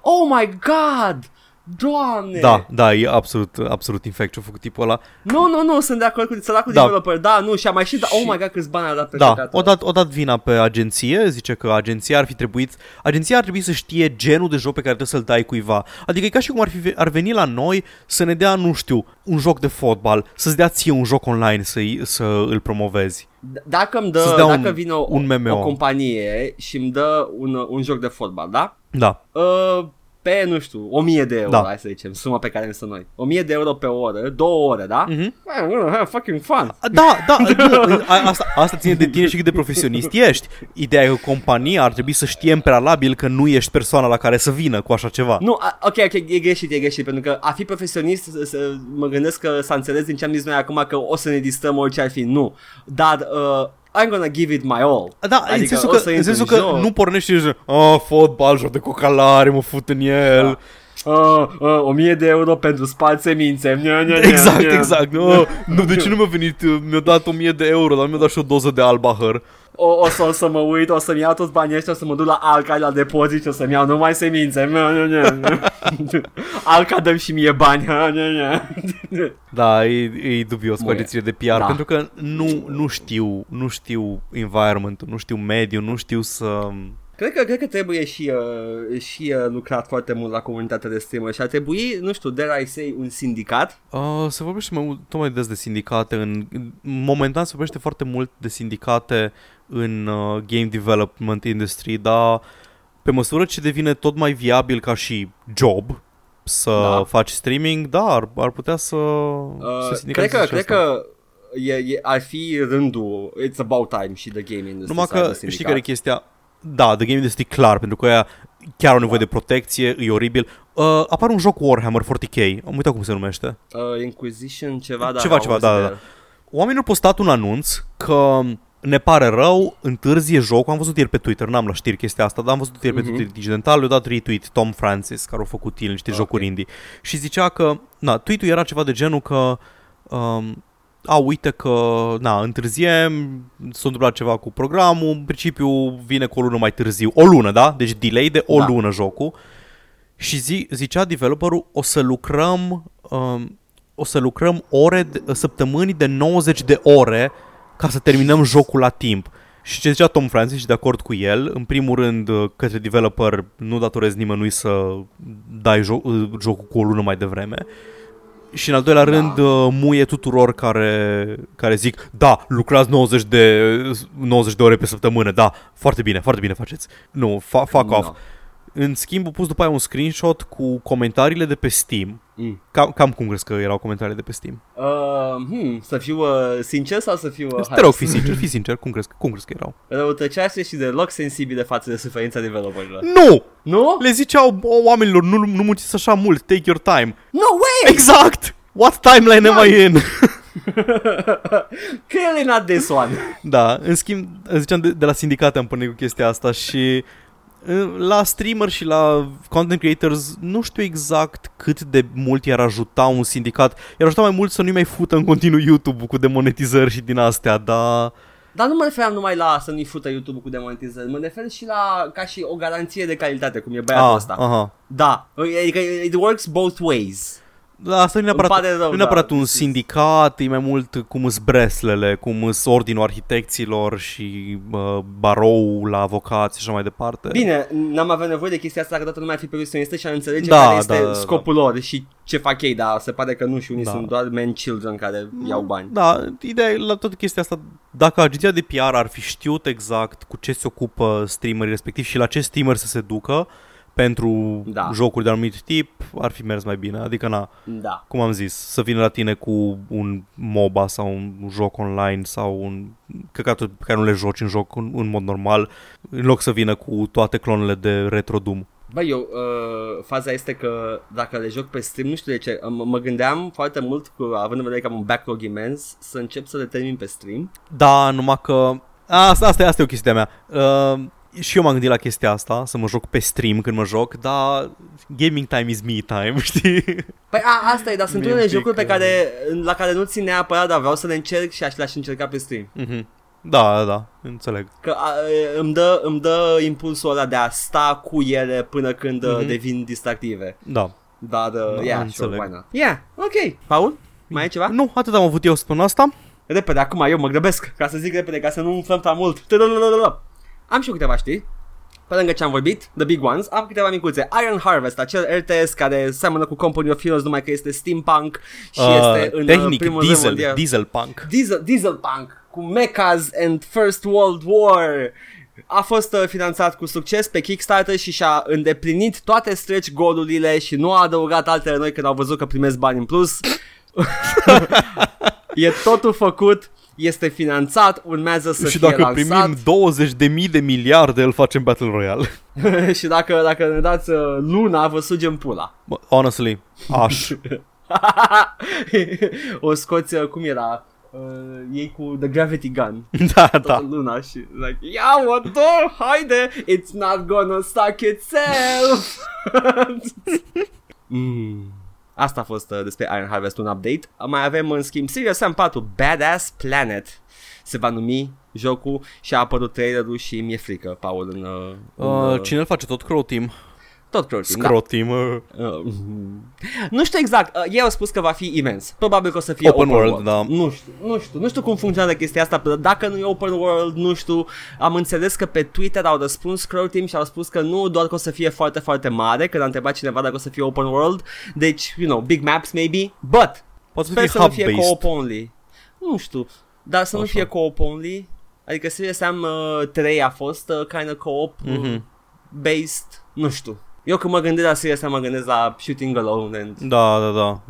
Oh my god! Doamne! Da, da, e absolut, absolut infect ce-a făcut tipul ăla. Nu, nu, nu, sunt de acord cu săracul Da. developer. Da, nu, și a mai și, da, oh Și- my god, câți bani a dat pe Da, jocatul. o dat, o dat vina pe agenție, zice că agenția ar fi trebuit, agenția ar trebui să știe genul de joc pe care trebuie să-l dai cuiva. Adică e ca și cum ar, fi, ar veni la noi să ne dea, nu știu, un joc de fotbal, să-ți dea ție un joc online să, să îl promovezi. D- Dacă îmi Să-ți dă, dea dacă un- vine o, un MMO. o companie și îmi dă un, un joc de fotbal, da? Da, Uh, pe, nu știu, 1000 de euro, Da. hai să zicem, suma pe care am să noi. 1000 de euro pe oră, două ore, da? Mhm. Man, I'm gonna have fucking fun. Da, da, nu, a- asta, asta ține de tine și cât de profesionist ești. Ideea e că compania ar trebui să știe în prealabil că nu ești persoana la care să vină cu așa ceva. Nu, a, ok, ok, e greșit, e greșit, pentru că a fi profesionist, să, să, mă gândesc că s-a înțeles din ce am zis noi acum că o să ne distrăm orice ar fi, nu. Dar uh, I'm gonna give it my all. Da, adică în sensul o că, să în intru sensul că joc. nu pornești și zici, ah, fotbal, joc de cocalare, mă fut în el. Da. Uh, uh, 1000 de euro pentru spart semințe. Nia, nia, nia, Exact, nia. exact. Nu, nu, de ce nu mi-a venit? Mi-a dat 1000 de euro, dar mi-a dat și o doză de albahăr. O, o, să, o să mă uit, o să-mi iau toți banii ăștia, o să mă duc la Alca la depozit și o să-mi iau numai semințe. Nia, nia, nia. Alca dăm și mie bani. Nia, nia, nia. Da, e, e dubios cu Muie. agențiile de PR, Da. pentru că nu, nu știu, nu știu environment nu știu mediul, nu știu să... Cred că, cred că trebuie și, uh, și uh, lucrat foarte mult la comunitatea de streamer și ar trebui, nu știu, dare I say, un sindicat. Uh, se vorbește mai mult, tot mai des de sindicate. În, în- momentan se vorbește foarte mult de sindicate în uh, game development industry, dar pe măsură ce devine tot mai viabil ca și job să Da. faci streaming, da, ar, ar putea să, să Uh, sindicalizeze cred că, și cred asta. că e, e, ar fi rândul, it's about time și the game industry Numai să aibă că sindicat. știi care e chestia? Da, The Game Industry clar, pentru că aia chiar au nevoie de protecție, e oribil. Uh, apare un joc Warhammer 40k, am uitat cum se numește. Uh, Inquisition, ceva, da. Ceva, am ceva, auzit da, de da, el. Oamenii au postat un anunț că ne pare rău, întârzie jocul, am văzut ieri pe Twitter, n-am la știri chestia asta, dar am văzut ieri pe Mhm. Twitter digital, le-a dat retweet Tom Francis, care a făcut el niște Ok. jocuri indie. Și zicea că, na, tweet-ul era ceva de genul că, um, a, uite că, na, întârziem, s-a întâmplat ceva cu programul, în principiu vine cu o lună mai târziu, o lună, da? Deci delay de o Da. lună jocul. Și zi, zicea developerul, o să lucrăm, um, o să lucrăm ore, de, săptămâni de 90 de ore ca să terminăm jocul la timp. Și ce zicea Tom Francis și de acord cu el, în primul rând uh, către developer nu datorezi nimănui să dai jo- uh, jocul cu o lună mai devreme. Și în al doilea Da. rând uh, muie tuturor care, care zic Da, lucrați 90 de, 90 de ore pe săptămână Da, foarte bine, foarte bine faceți Nu, fa- fuck No. off În schimb, a pus după aia un screenshot cu comentariile de pe Steam Mm. Cam, cam cum crezi că erau comentariile de pe Steam? Uh, hmm, să fiu uh, sincer sau să fiu... Uh, Te rog, fi sincer, fi sincer, cum crezi, cum crezi că erau? Răutăcioase și deloc sensibile față de suferința developerilor. Nu! Nu? Le ziceau "O, oamenilor, nu, nu munciți așa mult, take your time No way! Exact! What timeline am I in? Clearly not this one. Da, în schimb, ziceam de, de la sindicate am pornit cu chestia asta și uh, la streamer și la content creators nu știu exact cât de mult i-ar ajuta un sindicat. I-ar ajuta mai mult să nu-i mai fută în continuu YouTube cu demonetizări și din astea, dar... Dar nu mă referam numai la să nu-i fută YouTube cu demonetizări, mă refer și la ca și o garanție de calitate, cum e băiatul Ah, ăsta. aha. Da, adică it works both ways. Da, asta nu e neapărat, pare rău, nu e neapărat da, un precis. sindicat, e mai mult cum îs breslele, cum îs ordinul arhitecților și uh, barou la avocați și așa mai departe. Bine, n-am avea nevoie de chestia asta dacă toată lumea ar fi profesionistă și ar înțelege Da, care este da, da, scopul lor și ce fac ei, dar se pare că nu și unii Da. sunt doar men children care iau bani. Da, ideea e la toată chestia asta, dacă agenția de PR ar fi știut exact cu ce se ocupă streamerii respectiv și la ce streamer să se ducă pentru Da. jocuri de anumit tip, ar fi mers mai bine. Adică, na, Da. cum am zis, să vină la tine cu un MOBA sau un joc online sau un căcatul pe care nu le joci în joc în, în mod normal, în loc să vină cu toate clonele de Retro Doom. Bă, eu, uh, faza este că dacă le joc pe stream, nu știu de ce, m- mă gândeam foarte mult, cu, având în vedere că am un backlog imens, să încep să le termin pe stream. Da, numai că... Asta, asta, e- asta e o chestie mea. Uh, și eu m-am gândit la chestia asta, să mă joc pe stream când mă joc, dar gaming time is me time, știi? Păi a, asta e, dar sunt Mi-e unele un pic, jocuri pe uh, care, la care nu țin neapărat, dar vreau să le încerc și aș le-aș încerca pe stream. Mhm. Da, da, da, înțeleg. Că a, îmi, dă, îmi dă impulsul ăla de a sta cu ele până când Mhm. uh, devin distractive. Da. Dar, uh, Da, yeah, înțeleg. sure, why not? Yeah, ok. Paul, mai e ceva? Nu, atât am avut eu să spun asta. Repede, acum eu mă grăbesc, ca să zic repede, ca să nu umflăm prea mult. Tadadadadada. Am și eu câteva știri. Pe lângă ce am vorbit, The Big Ones, am câteva micuțe. Iron Harvest, acel RTS care seamănă cu Company of Heroes, numai că este steampunk și este în uh, tehnic, primul rând diesel, mondial. diesel punk. Diesel, Dieselpunk cu mechas and First World War. A fost uh, finanțat cu succes pe Kickstarter și și-a îndeplinit toate stretch goal-urile și nu a adăugat altele noi când au văzut că primesc bani în plus. e totul făcut, este finanțat, urmează să și fie dacă lansat primim 20 de mii de miliarde, îl facem Battle Royale. și dacă, dacă ne dați uh, luna, vă sugem pula. Bă, Honestly, aș. o scoți, uh, cum era, uh, ei cu The Gravity Gun. da, da. da. luna și like, ia mă, dor, haide, it's not gonna suck itself. mm. Asta a fost uh, despre Iron Harvest un update. Mai avem în schimb Serious Sam 4 Badass Planet se va numi jocul și a apărut trailerul și mi-e frică, Paul, în, uh, în Uh, uh, cine îl face tot Crow Team? Tot Crow Team, da. Scrow Team. Uh, Uh, nu știu exact, uh, ei au spus că va fi imens Probabil că o să fie Open open, world, world, da. Nu știu, nu știu, nu știu cum funcționează chestia asta Dacă nu e open world, nu știu Am înțeles că pe Twitter au răspuns Crow Team și au spus că nu doar că o să fie foarte, foarte mare Când a întrebat cineva dacă o să fie open world Deci, you know, big maps maybe But, Poate să sper fie să nu fie hub-based. co-op only Nu știu, dar să nu Așa. fie co-op only Adică Serious Sam uh, 3 a fost uh, kind of co-op uh, Mhm. based, nu știu eu când mă gândesc la Serious Sam mă gândesc la Shooting Alone and Da, da, da.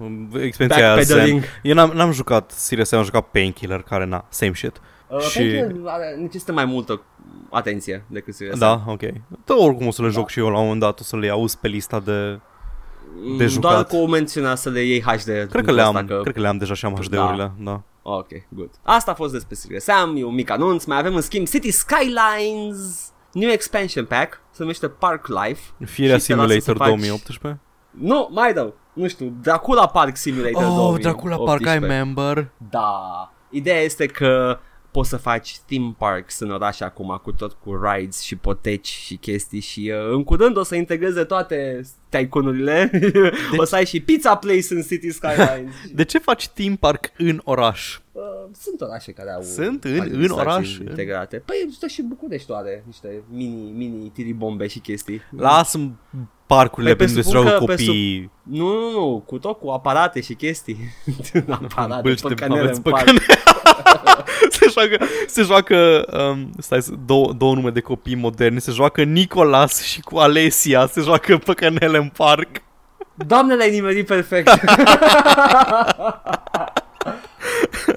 Experiența aia zen. Backpedaling. Eu n-am, n-am jucat Serious, am jucat Painkiller, care na, same shit. Uh, Și- și... are, necesită mai multă atenție decât Serious Da, ok. Da, oricum o să le joc și eu la un moment dat, o să le auzi pe lista de... Mm, de jucat. Doar cu o mențiune să le iei HD. Cred că le am, Că... cred că le am deja și am HD-urile, da. Ok, good. Asta a fost despre Serious Sam, e un mic anunț. Mai avem în schimb City Skylines, New Expansion Pack, se numește Park Life. Firea Și te lasă să Simulator faci- 2018. Nu, mai dau. Nu știu, Dracula Park Simulator Oh, 2018. Dracula Park, I remember. Da. Ideea este că poți să faci theme parks în oraș acum cu tot cu rides și poteci și chestii și uh, în curând o să integreze toate tycoon-urile. o să ai și pizza place în City Skylines. De ce faci theme park în oraș? uh, sunt orașe care au Sunt în- în administrații oraș? integrate. Păi stă și București are niște mini mini tiribombe și chestii. Lasă parcurile Păi, pe unde se presupun joacă că- copii. Nu, nu, nu, cu tot cu aparate și chestii. aparate, Bălci de păcănele aveți în parc. Păcănele. se joacă, se joacă um, stai, să- două, două nume de copii moderni, se joacă Nicolas și cu Alesia, se joacă păcănele în parc. Doamne, l-ai nimerit perfect.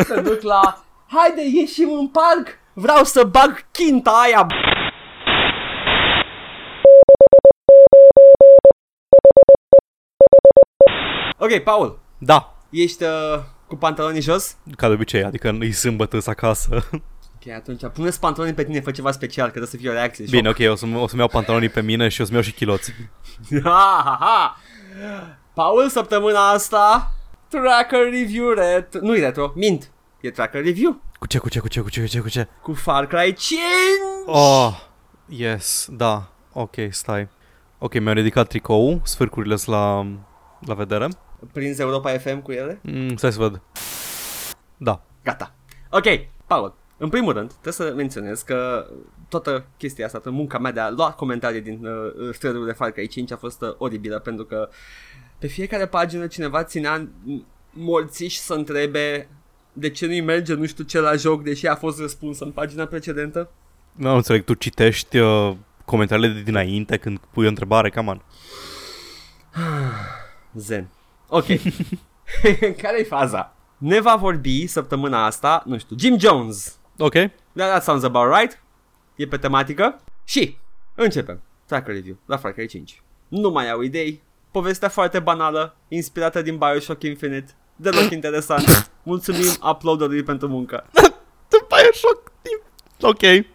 Se duc la... Haide, ieșim în parc. Vreau să bag chinta aia. Ok, Paul. Da, Ești uh, cu pantalonii jos? ca de obicei, adică e sâmbătă îs acasă. Ok, atunci puneți pantalonii pe tine, fă ceva special, că trebuie să fie o reacție. Bine, ok, o, să, o să-mi iau pantalonii pe mine și o să-mi iau și chiloți. Ha, ha, ha. Paul, săptămâna asta, tracker review ret... Nu-i retro, mint. E tracker review Cu ce, cu ce, cu ce, cu ce, cu ce, cu ce? cu Far Cry 5. Oh, yes, da, ok, stai. Ok, mi-am ridicat tricou, sfârcurile sunt la, la vedere. Prins Europa FM cu ele? Mm, stai să văd. Da. Gata. Ok, Paul. În primul rând, trebuie să menționez că toată chestia asta, toată munca mea de a lua comentarii din uh, thread de Far Cry 5 a fost uh, oribilă pentru că pe fiecare pagină cineva ținea morțiși să întrebe de ce nu-i merge nu știu ce la joc, deși a fost răspuns în pagina precedentă. Nu înțeleg, tu citești uh, comentariile de dinainte când pui o întrebare, cam on. Zen. Ok. Care-i faza? Ne va vorbi săptămâna asta, nu știu, Jim Jones. Ok. Yeah, that sounds about right. E pe tematică. Și începem. Tracker review la Far Cry 5. Nu mai au idei. Povestea foarte banală, inspirată din Bioshock Infinite. Deloc interesant. Mulțumim uploaderului pentru muncă. The Bioshock. Ok.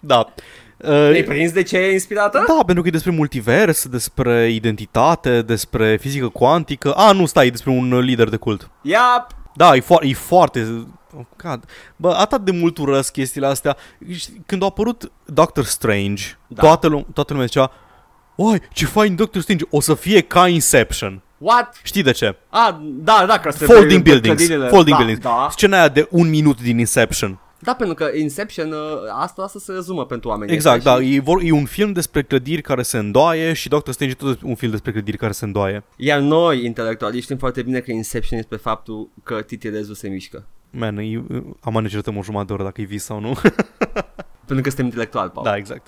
Da. Te-ai Uh, prins de ce e inspirată? da, pentru că e despre multivers, despre identitate, despre fizică cuantică. A, nu, stai, e despre un lider de cult. Yep. Da, e, fo- e foarte... Oh, God. Bă, atât de mult urăsc chestiile astea. Știi, Când a apărut Doctor Strange, Da. da. toată, lum- toată lumea zicea Oi, ce fain Doctor Strange, o să fie ca Inception. What? Știi de ce? Ah, da, da, că se Folding pe buildings. clădirile. Folding da, buildings. Da, Scena aia de un minut din Inception. Da, pentru că Inception, uh, asta, asta se rezumă pentru oameni. Exact, ăștia da. și- E, vor, e un film despre clădiri care se îndoaie și Doctor Strange e tot un film despre clădiri care se îndoaie. Iar noi, intelectuali, știm foarte bine că Inception este pe faptul că titirezul se mișcă. Man, e, am anecdotăm o jumătate de oră dacă e vis sau nu. Pentru că suntem intelectuali, Paul. da, exact.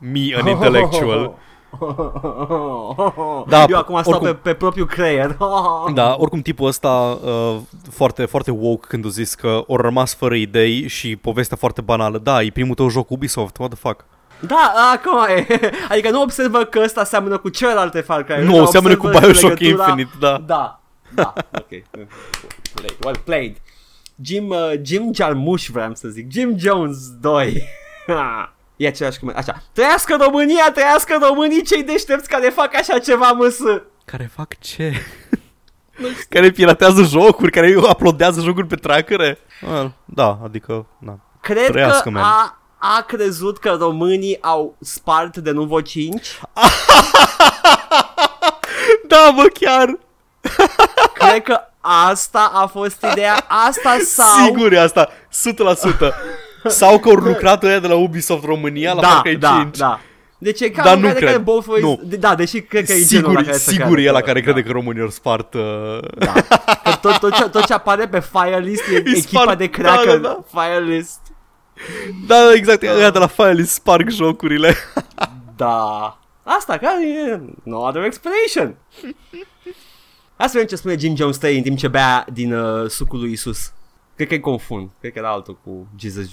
Me, an intellectual. Da, Eu acum stau oricum- pe, pe propriul creier. Da, oricum tipul ăsta uh, foarte, foarte woke când a zis că au rămas fără idei și povestea foarte banală. Da, e primul tău joc Ubisoft, what the fuck? Da, acum e. Adică nu observă că ăsta seamănă cu celelalte Far Cry. Nu, dar seamănă cu observă Bioshock legătura- Infinite, da. Da, da, ok. Play, well played. Jim, uh, Jim Jarmusch vreau să zic. Jim Jones 2. E același cum... Așa. Trăiască România, trăiască românii cei deștepți care fac așa ceva, măsă. Care fac ce? care piratează jocuri, care uploadează jocuri pe trackere? Well, da, adică, da. Cred Trăiască, că man. a, a crezut că românii au spart de Nuvo 5. Da, bă, chiar! Cred că asta a fost ideea. Asta sau... Sigur e asta, 100%. Sau că au lucrat ăia de la Ubisoft România la da, Far Cry da, 5. da. Deci e ca Dar un nu care cred. care both ways, Nu. Da, deși cred că e genul la Sigur, care să sigur e creadă la că- care da. crede că românii au spart uh, Da. Că tot, tot, ce, tot ce apare pe Firelist e, echipa spart- de cracker da, da, Firelist. Da, exact, ăia de la Firelist sparg jocurile Da. Asta care e no other explanation. Hai să vedem ce spune Jim Jones 3 în timp ce bea din uh, sucul lui Isus. Cred că e confund. Cred că era altul cu Jesus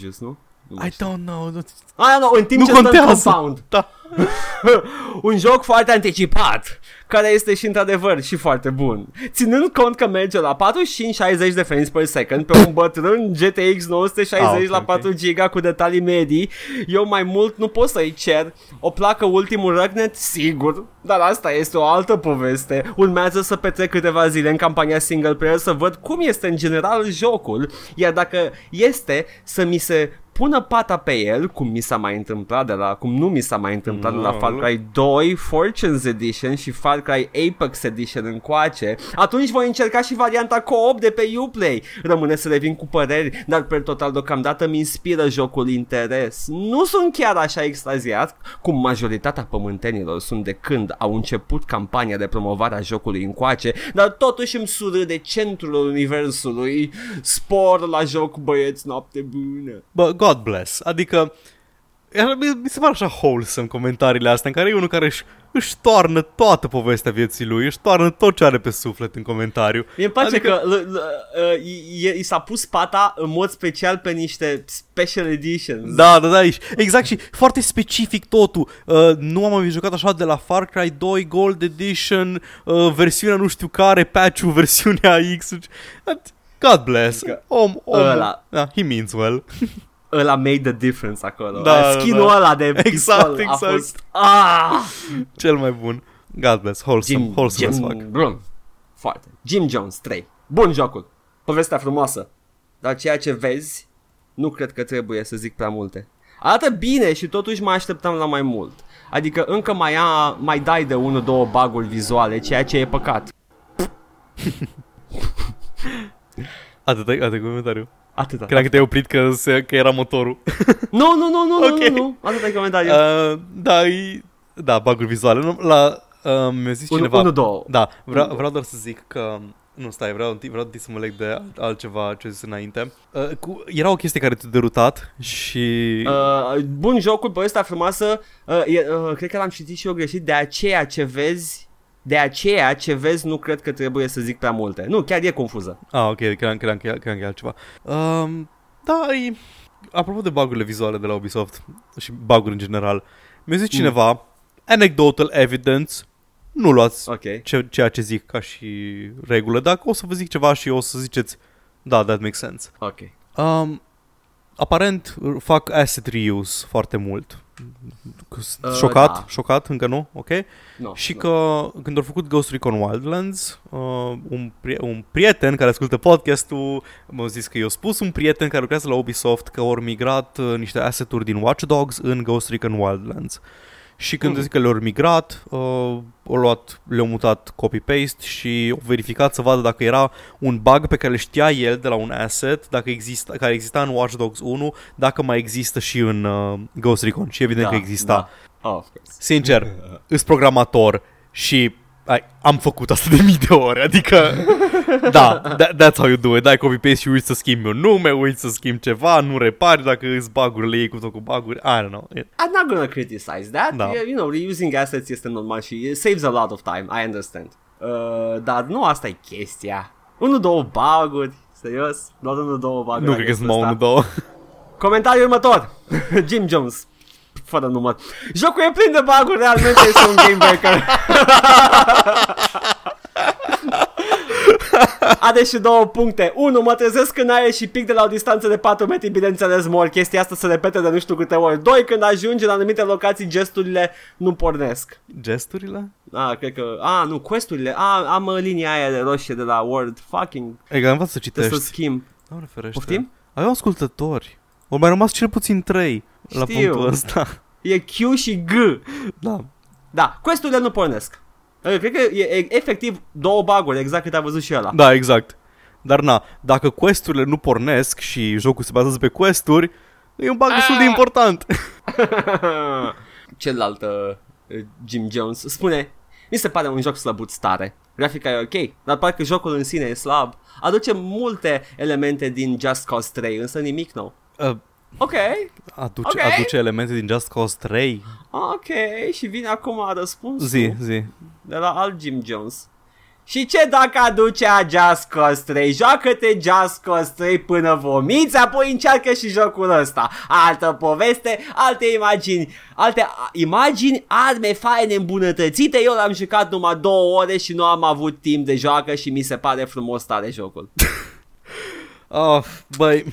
Juice, nu? Nu mai I știu. don't know Ah, nu, în timp Nu ce stă în contează compound. Da un joc foarte anticipat, care este și într-adevăr și foarte bun. Ținând cont că merge la 45-60 de frames per second pe un bătrân GTX 960 Ah, ok, la ok. 4 GB cu detalii medii, eu mai mult nu pot să-i cer. O placă ultimul răgnet, sigur, dar asta este o altă poveste. Urmează să petrec câteva zile în campania single player să văd cum este în general jocul, iar dacă este să mi se pună pata pe el, cum mi s-a mai întâmplat de la, cum nu mi s-a mai întâmplat de la No. Far Cry 2, Fortunes Edition și Far Cry Apex Edition încoace, atunci voi încerca și varianta co-op de pe Uplay. Rămâne să revin cu păreri, dar pe total deocamdată mi inspiră jocul interes. Nu sunt chiar așa extaziat cum majoritatea pământenilor sunt de când au început campania de promovare a jocului încoace, dar totuși îmi surâde centrul universului. Spor la joc, băieți, noapte bună. Bă, God bless Adică mi mi se pare așa wholesome comentariile astea în care e unul care își, își toarnă toată povestea vieții lui, își toarnă tot ce are pe suflet în comentariu. Mi-e place Adică- că l- l- uh, i- i- i s-a pus pata în mod special pe niște special editions. Da, da, da, și- exact și foarte specific totul. Uh, nu am mai jucat așa de la Far Cry 2 Gold Edition, uh, versiunea nu știu care, patch-ul, versiunea X. God bless. Adică Om, om. ăla. Da, he means well. Ăla made the difference acolo. Da, Da, Skin-ul da. ăla de Exact, pistol a exact. fost... Ah! Cel mai bun. God bless. Wholesome. Jim, wholesome as Jim, fuck. bun. Foarte. Jim Jones 3. Bun jocul. Povestea frumoasă. Dar ceea ce vezi, nu cred că trebuie să zic prea multe. Arată bine și totuși mă așteptam la mai mult. Adică încă mai, a, mai dai de unul, două baguri vizuale, ceea ce e păcat. Atât, atât comentariu. Atâta. Credeam că te-ai oprit că, se, că era motorul. Nu, nu, nu, nu, Ok. nu, nu, nu. Atâta e comentariu. Uh, da, e, da, bug vizuale. Nu, La, uh, mi-a zis Unu, cineva... unu, două. Da, vreau, Unu, vreau doar să zic că... Nu, stai, vreau, vreau să mă leg de alt- altceva ce zis înainte. Uh, cu, era o chestie care te-a derutat și... Uh, bun jocul, povestea frumoasă, uh, e, uh, cred că l-am citit și eu greșit, de aceea ce vezi, de aceea ce vezi nu cred că trebuie să zic prea multe. Nu, chiar e confuză. Ah, ok, credeam, credeam, că, e- credeam că e altceva. Um, da, e... Apropo de bugurile vizuale de la Ubisoft și buguri în general, mi-a zis Mm. cineva, anecdotal evidence, nu luați Ok. ce, ceea ce zic ca și regulă, dacă o să vă zic ceva și o să ziceți, da, that makes sense. Ok. Um, aparent fac asset reuse foarte mult. Uh, șocat, da. șocat, încă nu, ok? No, Și no. că când au făcut Ghost Recon Wildlands, uh, un, pri- un prieten care ascultă podcastul m-a zis că i-a spus un prieten care lucrează la Ubisoft că au migrat uh, niște asset-uri din Watch Dogs în Ghost Recon Wildlands. Și când Mhm. zic că le-au migrat, uh, au luat, le-au mutat copy-paste și au verificat să vadă dacă era un bug pe care le știa el de la un asset, dacă exista, care exista în Watch Dogs 1, dacă mai există și în uh, Ghost Recon. Și evident da, că exista. Da. Oh, of course. Sincer, îs programator și ai, am făcut asta de mii de ori, adică da, that, that's how you do it, dai copy-paste și uiți să schimbi un nume, uiți să schimbi ceva, nu repari dacă îți bagurile ei cu tot cu baguri, I don't know. It- I'm not gonna criticize that. Da. You, you know, reusing assets este normal și it saves a lot of time. I understand. Uh, dar nu asta e chestia. Unul, două baguri. Serios? Doar unul, două baguri. Nu la cred că sunt chestia mai asta. unul, două. Comentariul următor. Jim Jones. Fără număr. Jocul e plin de baguri, realmente este un game breaker. Are și două puncte. Unu, mă trezesc în aer și pic de la o distanță de 4 metri, bineînțeles mor. Chestia asta se repete de nu știu câte ori. Doi, când ajungi la anumite locații, gesturile nu pornesc. Gesturile? Ah, cred că... Ah, nu, questurile. Ah, am uh, linia aia de roșie de la Word. Fucking... E că am învățat să Trebuie să citești. schimb. Doamne ferește. Poftim? Avem ascultători. Au mai rămas cel puțin trei la Știu. punctul ăsta. E Q și G. Da. Da, questurile nu pornesc. Uh, Cred că e, e efectiv două baguri, exact cât a văzut și ăla. Da, exact. Dar na, dacă questurile nu pornesc și jocul se bazează pe questuri, e un bug destul de Ah. important. Celălalt uh, Jim Jones spune Mi se pare un joc slăbuț tare Grafica e ok, dar parcă jocul în sine e slab Aduce multe elemente din Just Cause 3, însă nimic nou Uh, Ok, aduce, Ok. aduce elemente din Just Cause 3? ok Și vine acum răspunsul Zi, zi. de la alt Jim Jones și ce dacă aduce a Just Cause 3? Joacă-te Just Cause 3 până vomiți, apoi încearcă și jocul ăsta. Altă poveste, alte imagini, alte a, imagini, arme faine îmbunătățite. Eu l-am jucat numai două ore și nu am avut timp de joacă și mi se pare frumos tare jocul. Oh, băi,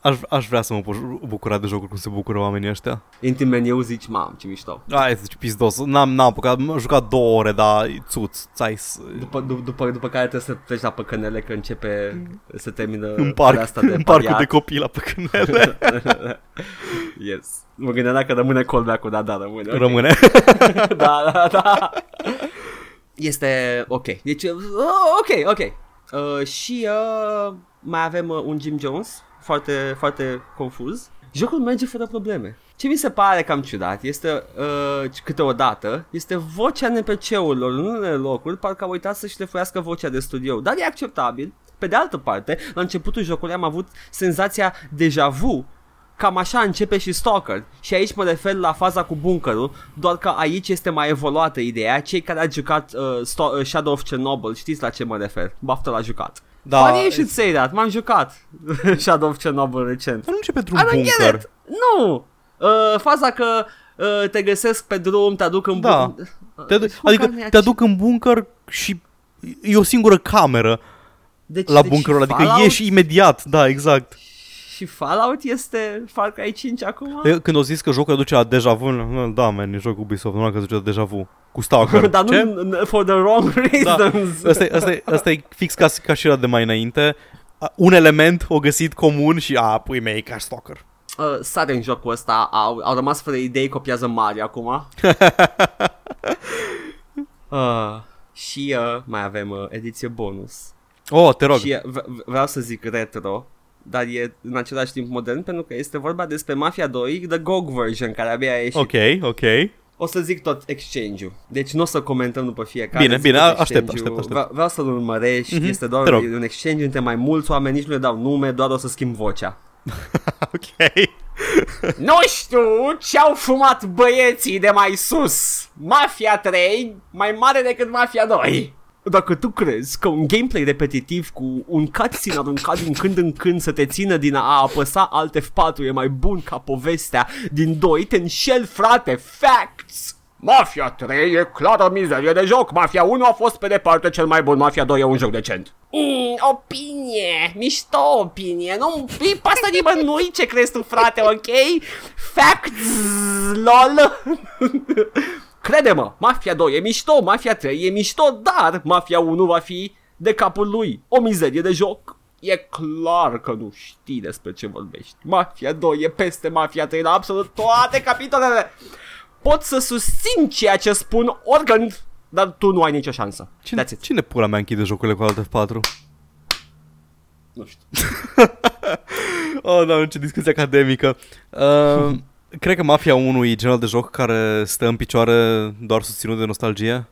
aș, aș vrea să mă pot bucura de jocuri cum se bucură oamenii ăștia. Intri în meniu zici, mam, ce mișto. Ai, zici pizdos, n-am, n-am apucat, am jucat două ore, dar țuț, țai, După, du- după, după care trebuie să pleci la păcănele că începe să termină în parc, asta de în parcul pariat. de copii la păcănele. yes. Mă gândeam dacă rămâne callback-ul, da, da, rămâne. ok. Rămâne. da, da, da. Este ok. Deci, uh, ok, ok. Uh, și uh, mai avem uh, un Jim Jones foarte, foarte confuz. Jocul merge fără probleme. Ce mi se pare cam ciudat este uh, câteodată este vocea NPC-urilor în unele locuri parcă au uitat să-și lefuiască vocea de studio, dar e acceptabil. Pe de altă parte, la începutul jocului am avut senzația deja vu Cam așa începe și Stalker Și aici mă refer la faza cu bunkerul Doar că aici este mai evoluată ideea Cei care au jucat uh, Sto- uh, Shadow of Chernobyl Știți la ce mă refer Baftă la jucat Da, Funny you should say that. M-am jucat. Shadow of Chernobyl recent. Nu începe I drum don't get bunker. it. Nu. Uh, Faza că uh, te găsesc pe drum Te aduc în Da. bun- Te adu- Uh, adică care te aduc în bunker și e o singură cameră deci, la deci bunkerul ăla, adică Fallout- ieși imediat, da, exact. Și Fallout este Far Cry 5 acum? E, Când au zis că jocul aduce la deja vu, nu, da, man, e jocul Ubisoft, nu că aduce la deja vu. Cu Stalker. Dar Ce? nu n- for the wrong reasons Asta e, asta, e, asta e fix ca, ca și la de mai înainte. A, Un element o găsit comun și a, pui mei, ca Stalker. uh, sare în jocul ăsta, au, au rămas fără idei, copiază mari acum. uh, Și uh, mai avem uh, ediție bonus. Oh, te rog. Și uh, v- vreau să zic retro, dar e în același timp modern pentru că este vorba despre Mafia 2, The GOG version, care abia a ieșit. Ok, ok. O să zic tot exchange-ul. Deci nu o să comentăm după fiecare. Bine, zic bine, tot aștept, exchange-ul. aștept, aștept. Vreau, vreau să-l urmărești, Mhm, este doar te rog. un exchange între mai mulți oameni, nici nu le dau nume, doar o să schimb vocea. ok. Nu știu ce-au fumat băieții de mai sus. Mafia 3 mai mare decât Mafia 2. Dacă tu crezi că un gameplay repetitiv cu un cutscene aruncat din când în când să te țină din a apăsa alt F4 e mai bun ca povestea din 2, te înșel frate, facts! Mafia 3 e clară mizerie de joc, Mafia 1 a fost pe departe cel mai bun, Mafia 2 e un joc decent. Mm, opinie, mișto opinie, nu îi pasă nimănui ce crezi tu frate, ok? Facts, lol. Crede-mă, Mafia 2 e mișto, Mafia 3 e mișto, dar Mafia 1 va fi de capul lui o mizerie de joc. E clar că nu știi despre ce vorbești. Mafia 2 e peste Mafia 3 la absolut toate capitolele. Pot să susțin ceea ce spun oricând, dar tu nu ai nicio șansă. Cine, That's it. cine pula mea închide jocurile cu alt F4? Nu știu. Oh, da, ce discuție academică. Uh, cred că Mafia 1 e genul de joc care stă în picioare doar susținut de nostalgie.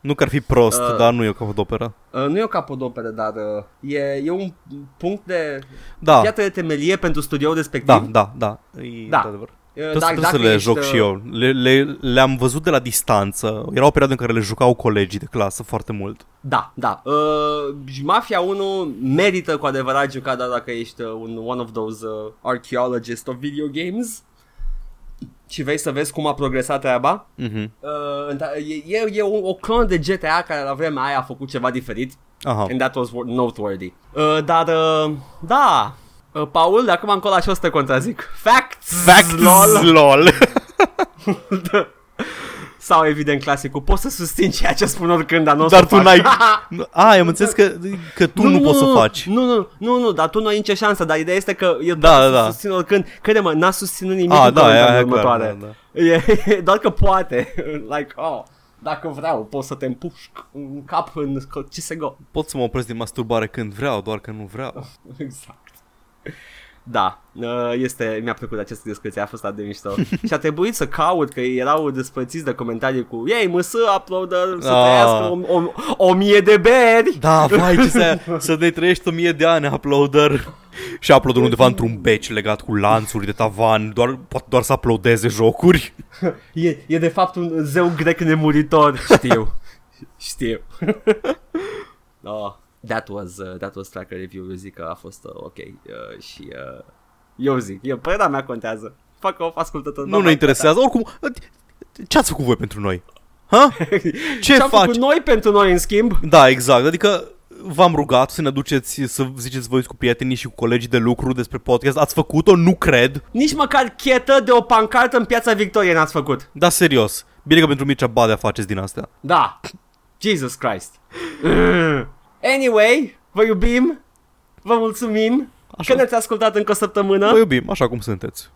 Nu că ar fi prost, Uh. dar nu e o capodoperă. Uh, nu e o capodoperă, dar uh, e, e un punct de Da, piatră de temelie pentru studioul respectiv. da, da, da. E Da. într-adevăr. Uh, Trebuie, dacă- să, trebuie să dacă le ești, joc uh, și eu. Le, le, le-am văzut de la distanță. Era o perioadă în care le jucau colegii de clasă foarte mult. Da, da. Uh, și Mafia 1 merită cu adevărat jucat doar dacă ești uh, un one of those uh, archaeologists of video games și vrei să vezi cum a progresat treaba. Mhm. Uh, înta- e, e, e o, o clonă de GTA care la vremea aia a făcut ceva diferit Aha. and that was wor- noteworthy. Uh, dar, uh, da, uh, Paul, de acum încolo așa o să te contrazic. Facts, Facts, lol. lol. Sau evident clasicul, poți să susțin ceea ce spun oricând, dar nu o Dar să tu fac. n-ai... A, am înțeles că, că tu nu, poți să faci. Nu, nu, nu, nu, dar tu nu ai nicio șansă, dar ideea este că eu Da, da, da, să da. susțin oricând. Crede-mă, n-a susținut nimic A, în da, comentariile e, e clar, următoare. da, da. E, doar că poate. like, oh, dacă vreau, pot să te împușc în cap în CSGO. Pot să mă opresc din masturbare când vreau, doar că nu vreau. Exact. Da, uh, este, mi-a plăcut această discuție, a fost atât de mișto. și a trebuit să caut că erau despărțiți de comentarii cu Ei, măsă, uploader, să Ah. trăiască o, o, o mie de beri. Da, vai, ce să, să ne trăiești o mie de ani, uploader. Și uploader undeva într-un beci legat cu lanțuri de tavan, doar, poate doar să uploadeze jocuri. E, e de fapt un zeu grec nemuritor. Știu. Știu. oh, that was, uh, that was tracker review. Eu zic că a fost uh, ok. Uh, și uh, eu zic, eu, părerea mea contează. Fac o ascultător. Nu ne interesează. Oricum, ce ați făcut voi pentru noi? Ha? Ce Ce-am faci? făcut noi pentru noi, în schimb? Da, exact. Adică v-am rugat să ne duceți să ziceți voi cu prietenii și cu colegii de lucru despre podcast. Ați făcut-o? Nu cred. Nici măcar chetă de o pancartă în piața Victoriei n-ați făcut. Da, serios. Bine că pentru Mircea Badea faceți din astea. Da. Jesus Christ. anyway, vă iubim. Vă mulțumim. Așa. Că ne-ați ascultat încă o săptămână. Vă iubim, așa cum sunteți.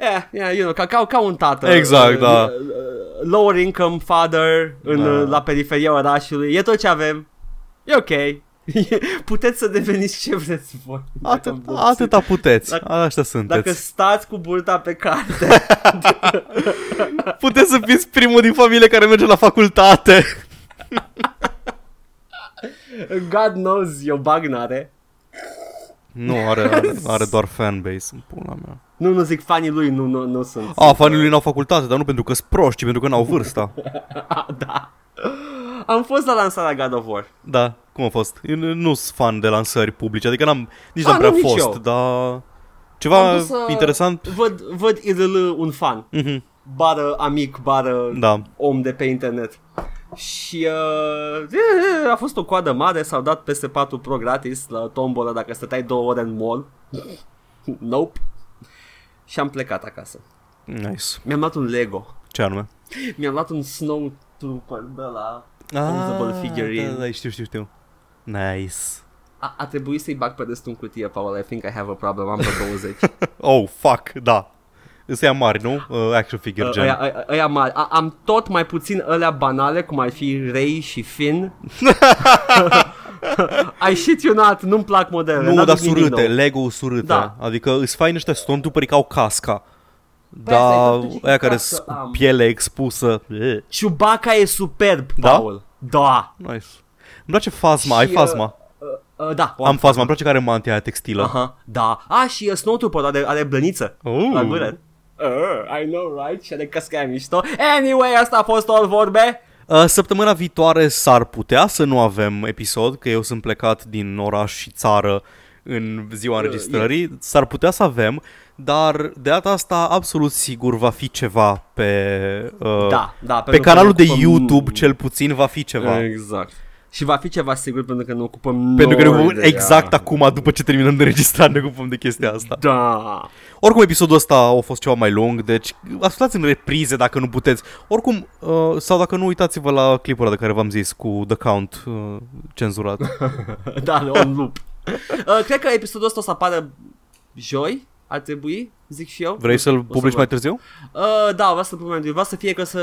Yeah, yeah, you know, ca, ca, ca un tată. Exact, uh, da. uh, Lower income father în, Da. uh, la periferia orașului. E tot ce avem. E ok. Puteți să deveniți ce vreți voi. Atât, Dacă vă- atâta puteți. Dacă- Așa sunteți. Dacă stați cu burta pe carte. Puteți să fiți primul din familie care merge la facultate. God knows, eu bag n-are. Nu, are, are, are doar fanbase în pula mea. Nu, nu zic fanii lui, nu, nu, nu sunt. A, fanii lui n-au facultate, dar nu pentru că sunt proști, ci pentru că n-au vârsta. da. Am fost la lansarea God of War. Da, cum a fost? Eu nu nu sunt fan de lansări publice, adică n-am, nici A, n-am prea nu, nici fost, eu. dar ceva Am dus să- interesant. Văd, văd IRL un fan. Mhm, Bară amic, bară Da. om de pe internet. Și uh, a fost o coadă mare, s-au dat PS4 Pro gratis la tombola dacă stăteai două ore în mall. nope. Și am plecat acasă. Nice. Mi-am luat un Lego. Ce anume? Mi-am luat un Snow Trooper de la... Ah, Usable figurine. Da, da, știu, știu, știu. Nice. A, a trebuit să-i bag pe destul în cutie, Paul. I think I have a problem. Am vreo 20. Oh, fuck, da. Ăsta mari, nu? Uh, action figure gen. Ăia, ăia- ăia mari. A- Am tot mai puțin alea banale, cum ar fi Ray și Finn. Și shit you not, nu-mi plac modelele. nu, n-aduc dar nimic surâte, nou. Lego surâte. Da. Adică îți fain ăștia Stormtrooper ca au casca. Păi asta Da, e, tot ce aia care cască sunt cu am. piele expusă. Eh, Chewbacca e superb, Da? Paul. Da. Nice. Îmi place fazma, ai Și, fazma. Uh, uh, da. o Am fazma, îmi place care mantia aia textilă. Aha, da. A, și uh, Snowtrooper are, are blăniță. Oh. La gură. Uh, I know, right? Și are casca mișto. Anyway, asta a fost all vorbe. Uh, Săptămâna viitoare s-ar putea să nu avem episod, că eu sunt plecat din oraș și țară în ziua înregistrării. S-ar putea să avem, dar de data asta absolut sigur va fi ceva pe, uh, Da, da. pe pentru că canalul ne de ocupăm- YouTube cel puțin va fi ceva. Exact. Și va fi ceva sigur pentru că ne ocupăm Pentru că ne noi ocupăm de exact ea. acum, după ce terminăm de înregistrat, ne ocupăm de chestia asta. Da. Oricum, episodul ăsta a fost ceva mai lung, deci ascultați în reprize dacă nu puteți. Oricum, uh, sau dacă nu, uitați-vă la clipul ăla de care v-am zis cu The Count uh, cenzurat. da, on loop. Uh, cred că episodul ăsta o să apară joi, ar trebui, zic și eu. Vrei să-l O să publici văd. mai târziu? Uh, da, vreau să publicăm, vreau să fie că să...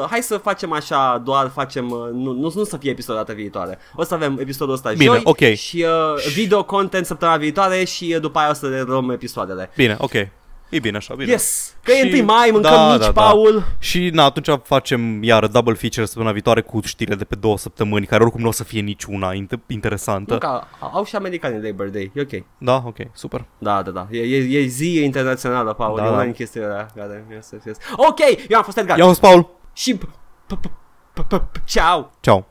Uh, hai să facem așa, doar facem... Uh, nu, nu, nu să fie episodul data viitoare. O să avem episodul ăsta Bine, joi ok. și uh, video content săptămâna viitoare și uh, după aia o să le luăm episoadele. Bine, ok. E bine așa, bine. Yes! Că e Și- 1 mai, mâncăm da, mici, da, da. Paul. Și na, atunci facem iar double feature săptămâna viitoare cu știrile de pe două săptămâni, care oricum nu o să fie niciuna int- interesantă. Nu, că au și americanii Labor Day, e ok. Da, ok, super. Da, da, da. E, e, e zi internațională, Paul. Da, e una da. din chestiile alea care... Yes, yes, yes. Ok, eu am fost Edgar. Eu am Paul. Și... p- p- p- p- p- Ciao! Ciao.